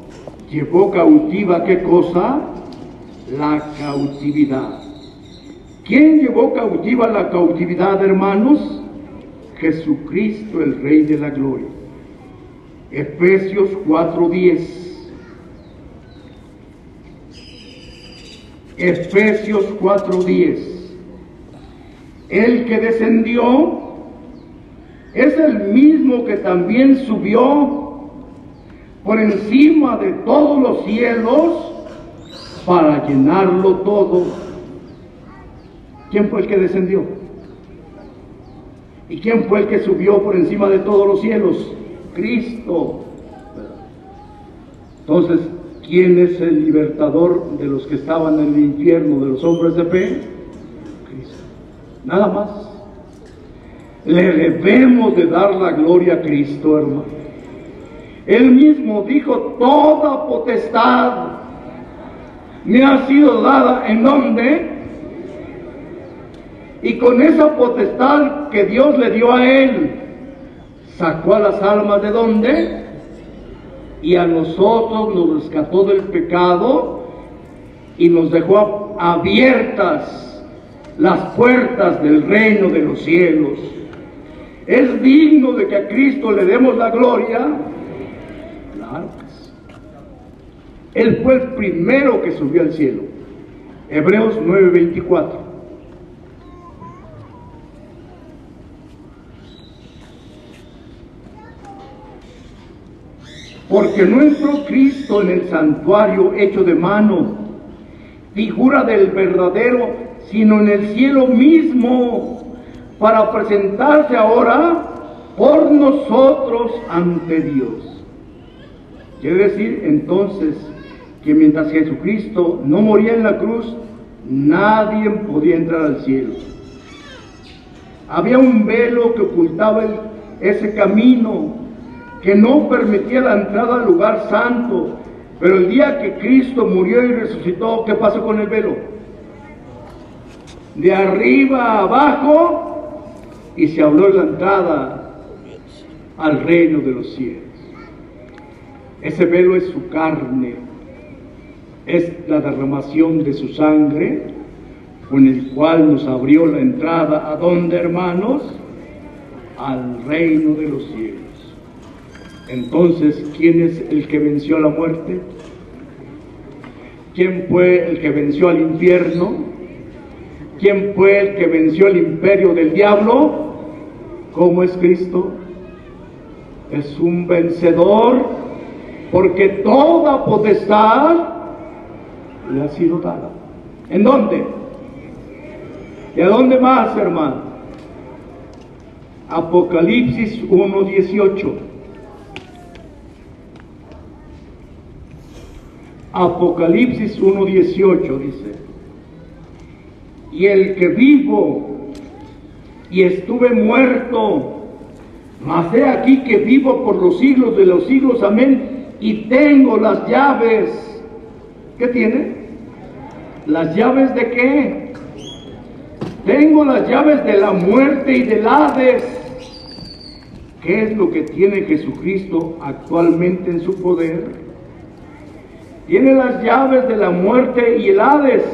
A: llevó cautiva qué cosa? La cautividad. ¿Quién llevó cautiva la cautividad, hermanos? Jesucristo, el Rey de la Gloria. Efesios 4:10. Efesios 4:10 el que descendió es el mismo que también subió por encima de todos los cielos para llenarlo todo. ¿Quién fue el que descendió? ¿Y quién fue el que subió por encima de todos los cielos? Cristo. Entonces, ¿quién es el libertador de los que estaban en el infierno, de los hombres de fe? Nada más. Le debemos de dar la gloria a Cristo, hermano. Él mismo dijo, toda potestad me ha sido dada en nombre y con esa potestad que Dios le dio a él, sacó a las almas de dónde? Y a nosotros nos rescató del pecado y nos dejó abiertas las puertas del reino de los cielos. ¿Es digno de que a Cristo le demos la gloria? Él fue el primero que subió al cielo. Hebreos 9:24. Porque nuestro Cristo en el santuario hecho de mano, figura del verdadero sino en el cielo mismo, para presentarse ahora por nosotros ante Dios. Quiere decir entonces que mientras Jesucristo no moría en la cruz, nadie podía entrar al cielo. Había un velo que ocultaba ese camino, que no permitía la entrada al lugar santo. Pero el día que Cristo murió y resucitó, ¿qué pasó con el velo? de arriba a abajo y se habló la entrada al reino de los cielos. Ese velo es su carne, es la derramación de su sangre, con el cual nos abrió la entrada a dónde, hermanos? Al reino de los cielos. Entonces, ¿quién es el que venció la muerte? ¿Quién fue el que venció al infierno? ¿Quién fue el que venció el imperio del diablo? ¿Cómo es Cristo? Es un vencedor porque toda potestad le ha sido dada. ¿En dónde? ¿Y a dónde más, hermano? Apocalipsis 1.18. Apocalipsis 1.18 dice y el que vivo y estuve muerto, mas he aquí que vivo por los siglos de los siglos, amén, y tengo las llaves. ¿Qué tiene? ¿Las llaves de qué? Tengo las llaves de la muerte y del Hades. ¿Qué es lo que tiene Jesucristo actualmente en su poder? Tiene las llaves de la muerte y el Hades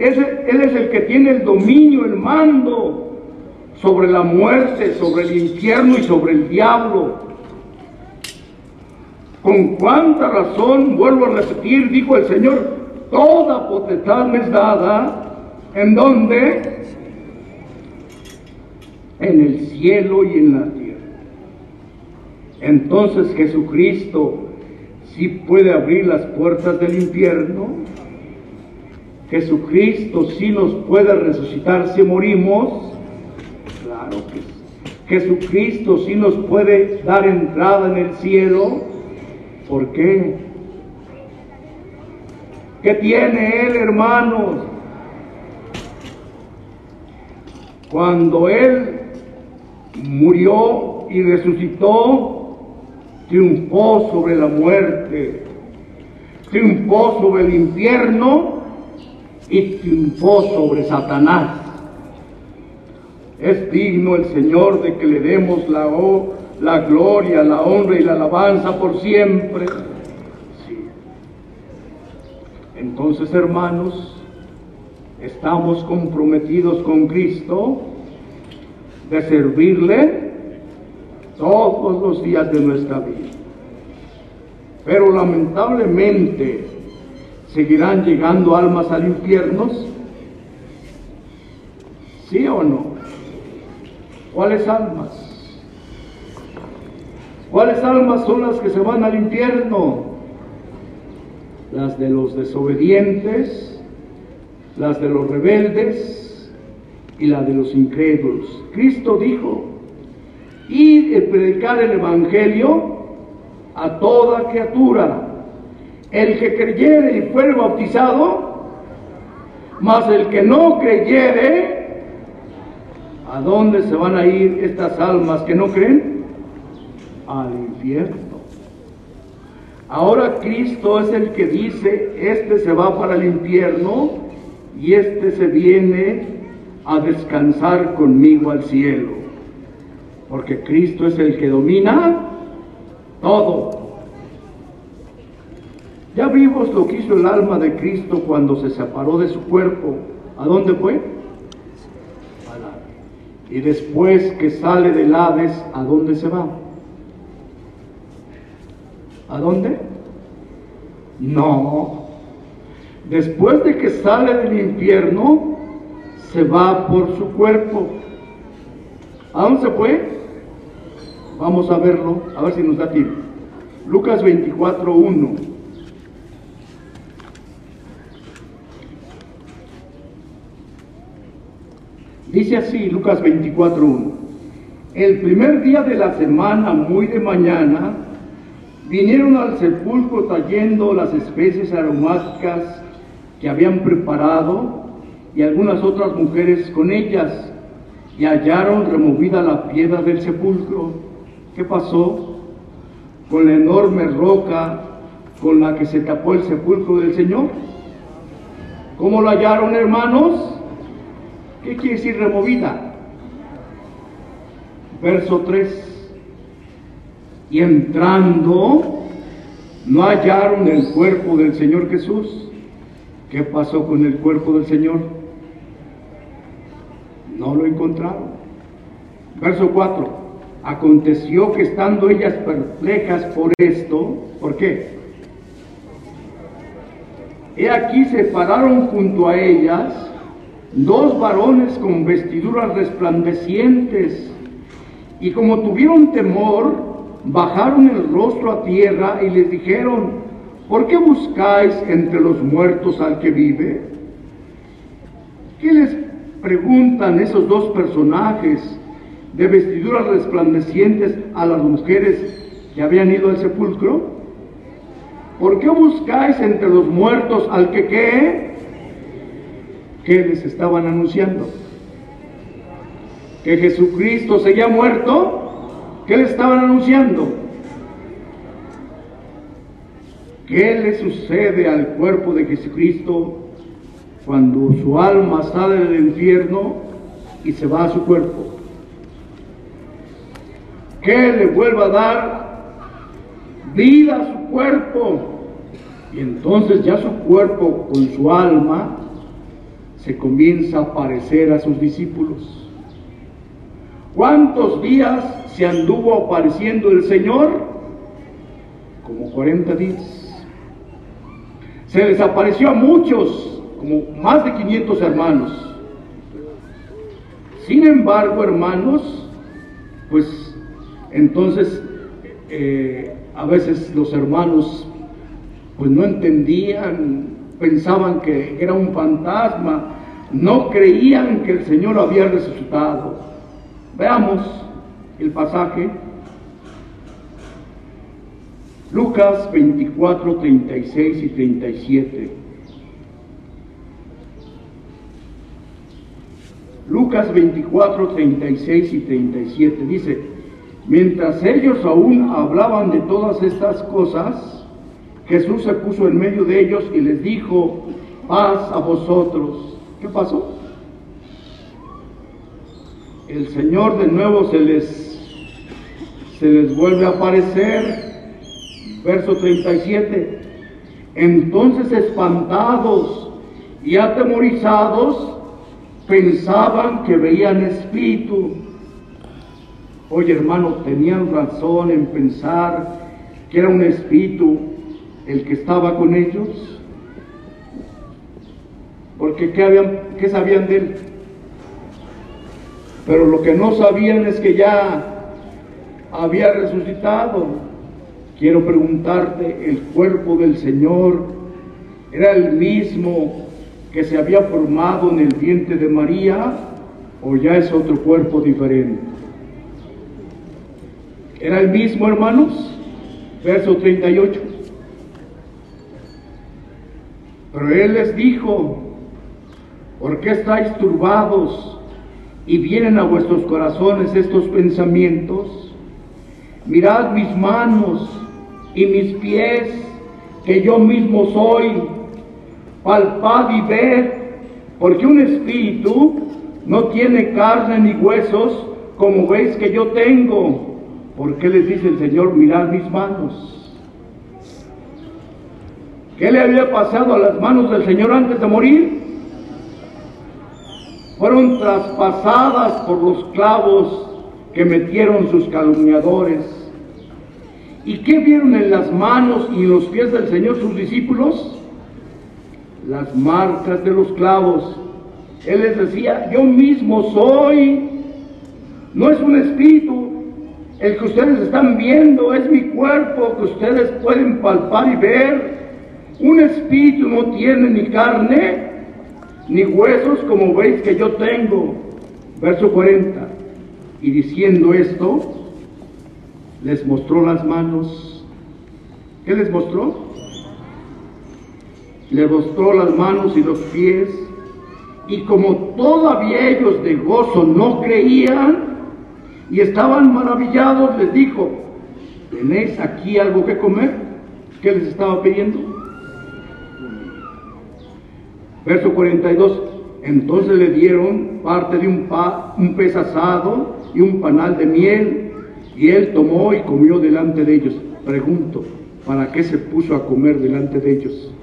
A: él es el que tiene el dominio, el mando sobre la muerte, sobre el infierno y sobre el diablo. Con cuánta razón, vuelvo a repetir, dijo el Señor, toda potestad me es dada, ¿en dónde? En el cielo y en la tierra. Entonces Jesucristo sí puede abrir las puertas del infierno. Jesucristo sí nos puede resucitar si morimos. Claro que sí. Jesucristo sí nos puede dar entrada en el cielo. ¿Por qué? ¿Qué tiene Él, hermanos? Cuando Él murió y resucitó, triunfó sobre la muerte, triunfó sobre el infierno y triunfó sobre Satanás. Es digno el Señor de que le demos la, la gloria, la honra y la alabanza por siempre. Sí. Entonces, hermanos, estamos comprometidos con Cristo de servirle todos los días de nuestra vida. Pero lamentablemente seguirán llegando almas al infierno. ¿Sí o no? ¿Cuáles almas? ¿Cuáles almas son las que se van al infierno? Las de los desobedientes, las de los rebeldes y las de los incrédulos. Cristo dijo, y de predicar el Evangelio a toda criatura. El que creyere y fuere bautizado, mas el que no creyere, ¿a dónde se van a ir estas almas que no creen? Al infierno. Ahora Cristo es el que dice, este se va para el infierno y este se viene a descansar conmigo al cielo porque Cristo es el que domina todo. Ya vimos lo que hizo el alma de Cristo cuando se separó de su cuerpo. ¿A dónde fue? Y después que sale del Hades, ¿a dónde se va? ¿A dónde? No. Después de que sale del infierno, se va por su cuerpo. ¿A dónde se fue? Vamos a verlo, a ver si nos da tiempo. Lucas 24, 1. Dice así, Lucas 24, 1. El primer día de la semana, muy de mañana, vinieron al sepulcro trayendo las especies aromáticas que habían preparado y algunas otras mujeres con ellas, y hallaron removida la piedra del sepulcro ¿Qué pasó con la enorme roca con la que se tapó el sepulcro del Señor? ¿Cómo lo hallaron, hermanos? ¿Qué quiere decir removida? Verso 3. Y entrando, no hallaron el cuerpo del Señor Jesús. ¿Qué pasó con el cuerpo del Señor? No lo encontraron. Verso 4. Aconteció que estando ellas perplejas por esto, ¿por qué? He aquí se pararon junto a ellas dos varones con vestiduras resplandecientes, y como tuvieron temor, bajaron el rostro a tierra y les dijeron, ¿por qué buscáis entre los muertos al que vive? ¿Qué les preguntan esos dos personajes? De vestiduras resplandecientes a las mujeres que habían ido al sepulcro? ¿Por qué buscáis entre los muertos al que qué? ¿Qué les estaban anunciando? ¿Que Jesucristo se había muerto? ¿Qué les estaban anunciando? ¿Qué le sucede al cuerpo de Jesucristo cuando su alma sale del infierno y se va a su cuerpo? Que le vuelva a dar vida a su cuerpo. Y entonces ya su cuerpo con su alma se comienza a parecer a sus discípulos. ¿Cuántos días se anduvo apareciendo el Señor? Como 40 días. Se les apareció a muchos, como más de 500 hermanos. Sin embargo, hermanos, pues entonces eh, a veces los hermanos pues no entendían, pensaban que era un fantasma, no creían que el Señor había resucitado. Veamos el pasaje. Lucas 24, 36 y 37. Lucas 24, 36 y 37 dice, mientras ellos aún hablaban de todas estas cosas, Jesús se puso en medio de ellos y les dijo, paz a vosotros. ¿Qué pasó? El Señor de nuevo se les, se les vuelve a aparecer. Verso 37. Entonces espantados y atemorizados pensaban que veían espíritu. Oye hermano, tenían razón en pensar que era un espíritu el que estaba con ellos, porque ¿qué, habían, ¿qué sabían de él? Pero lo que no sabían es que ya había resucitado. Quiero preguntarte, ¿el cuerpo del Señor era el mismo que se había formado en el vientre de María o ya es otro cuerpo diferente? ¿Era el mismo, hermanos? Verso 38. Pero él les dijo, ¿por qué estáis turbados y vienen a vuestros corazones estos pensamientos? Mirad mis manos y mis pies, que yo mismo soy. Palpad y ved, porque un espíritu no tiene carne ni huesos, como veis que yo tengo. ¿Por qué les dice el Señor, mirad mis manos? ¿Qué le había pasado a las manos del Señor antes de morir? Fueron traspasadas por los clavos que metieron sus calumniadores. ¿Y qué vieron en las manos y en los pies del Señor sus discípulos? Las marcas de los clavos. Él les decía, yo mismo soy. No es un espíritu. El que ustedes están viendo es mi cuerpo que ustedes pueden palpar y ver. Un espíritu no tiene ni carne ni huesos como veis que yo tengo. Verso 40. Y diciendo esto, les mostró las manos. ¿Qué les mostró? Les mostró las manos y los pies. Y como todavía ellos de gozo no creían y estaban maravillados, les dijo, ¿tenéis aquí algo que comer? ¿Qué les estaba pidiendo? Verso 42. Entonces le dieron parte de un, un pez asado y un panal de miel, y él tomó y comió delante de ellos. Pregunto, ¿para qué se puso a comer delante de ellos?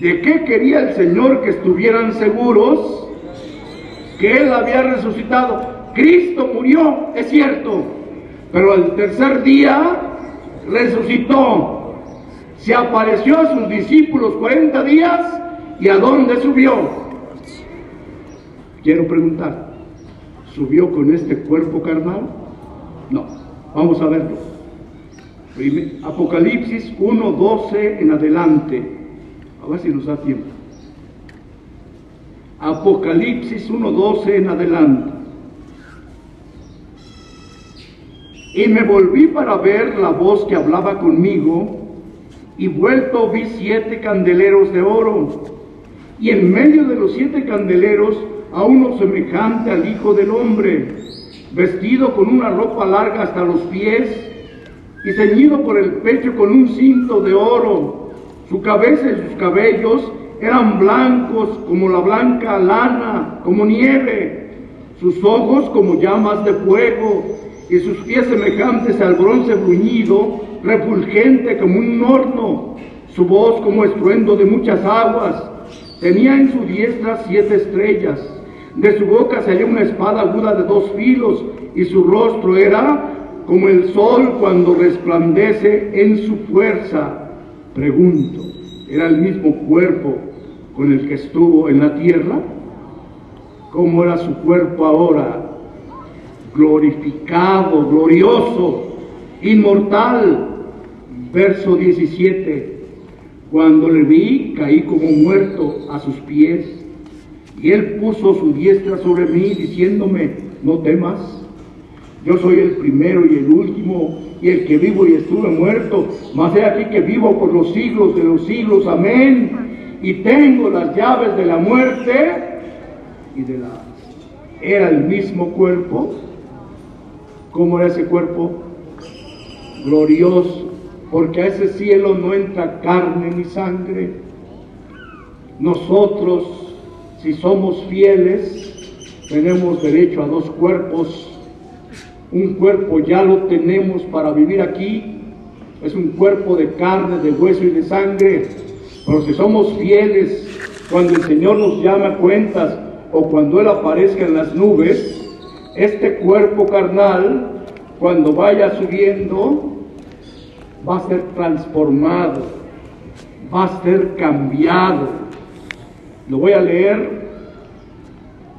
A: ¿De qué quería el Señor que estuvieran seguros que Él había resucitado? Cristo murió, es cierto, pero al tercer día resucitó se apareció a sus discípulos 40 días y a dónde subió. Quiero preguntar, ¿subió con este cuerpo carnal? No, vamos a verlo. Apocalipsis 1.12 en adelante. A ver si nos da tiempo. Apocalipsis 1.12 en adelante. Y me volví para ver la voz que hablaba conmigo y vuelto vi siete candeleros de oro, y en medio de los siete candeleros a uno semejante al Hijo del Hombre, vestido con una ropa larga hasta los pies y ceñido por el pecho con un cinto de oro. Su cabeza y sus cabellos eran blancos como la blanca lana, como nieve, sus ojos como llamas de fuego y sus pies semejantes al bronce bruñido refulgente como un horno, su voz como estruendo de muchas aguas. Tenía en su diestra siete estrellas, De su boca salía una espada aguda de dos filos y su rostro era como el sol cuando resplandece en su fuerza. Pregunto, ¿era el mismo cuerpo con el que estuvo en la tierra? ¿Cómo era su cuerpo ahora? Glorificado, glorioso, inmortal. Verso 17. Cuando le vi, caí como muerto a sus pies. Y él puso su diestra sobre mí, diciéndome, no temas, yo soy el primero y el último, y el que vivo y estuve muerto, mas he aquí que vivo por los siglos de los siglos, amén. Y tengo las llaves de la muerte y de la... Era el mismo cuerpo. ¿Cómo era ese cuerpo? Glorioso, porque a ese cielo no entra carne ni sangre. Nosotros, si somos fieles, tenemos derecho a dos cuerpos un cuerpo ya lo tenemos para vivir aquí. Es un cuerpo de carne, de hueso y de sangre. Pero si somos fieles, cuando el Señor nos llama a cuentas o cuando Él aparezca en las nubes, este cuerpo carnal, cuando vaya subiendo, va a ser transformado, va a ser cambiado. Lo voy a leer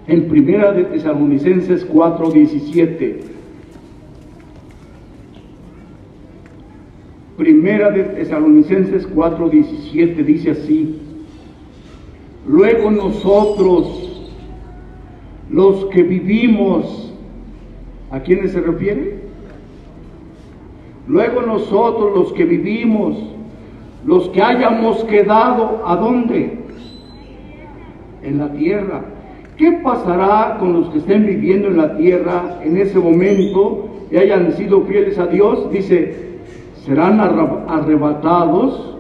A: en Primera de Tesalonicenses 4:17. Primera de Tesalonicenses 4:17 dice así, luego nosotros, los que vivimos, ¿a quiénes se refiere? Luego nosotros, los que vivimos, los que hayamos quedado, ¿a dónde? En la tierra. ¿Qué pasará con los que estén viviendo en la tierra en ese momento y hayan sido fieles a Dios? Dice, serán arrebatados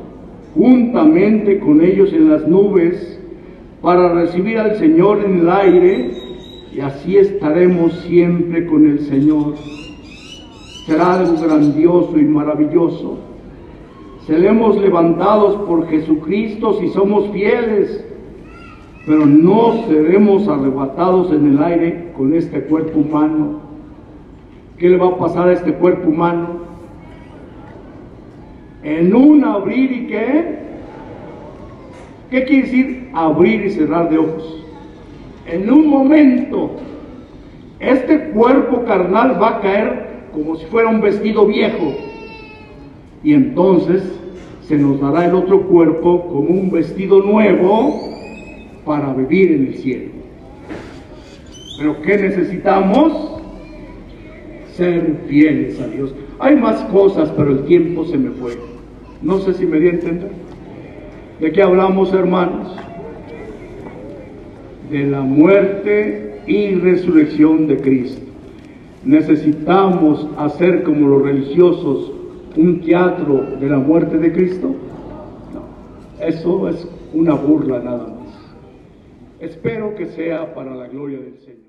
A: juntamente con ellos en las nubes para recibir al Señor en el aire y así estaremos siempre con el Señor. Será algo grandioso y maravilloso. Seremos levantados por Jesucristo si somos fieles, pero no seremos arrebatados en el aire con este cuerpo humano. ¿Qué le va a pasar a este cuerpo humano? En un abrir y qué. ¿Qué quiere decir abrir y cerrar de ojos? En un momento, este cuerpo carnal va a caer como si fuera un vestido viejo. Y entonces se nos dará el otro cuerpo como un vestido nuevo para vivir en el cielo. Pero ¿qué necesitamos? Ser fieles a Dios. Hay más cosas, pero el tiempo se me fue. No sé si me di a entender. ¿De qué hablamos, hermanos? De la muerte y resurrección de Cristo. ¿Necesitamos hacer como los religiosos un teatro de la muerte de Cristo? No, eso es una burla nada más. Espero que sea para la gloria del Señor.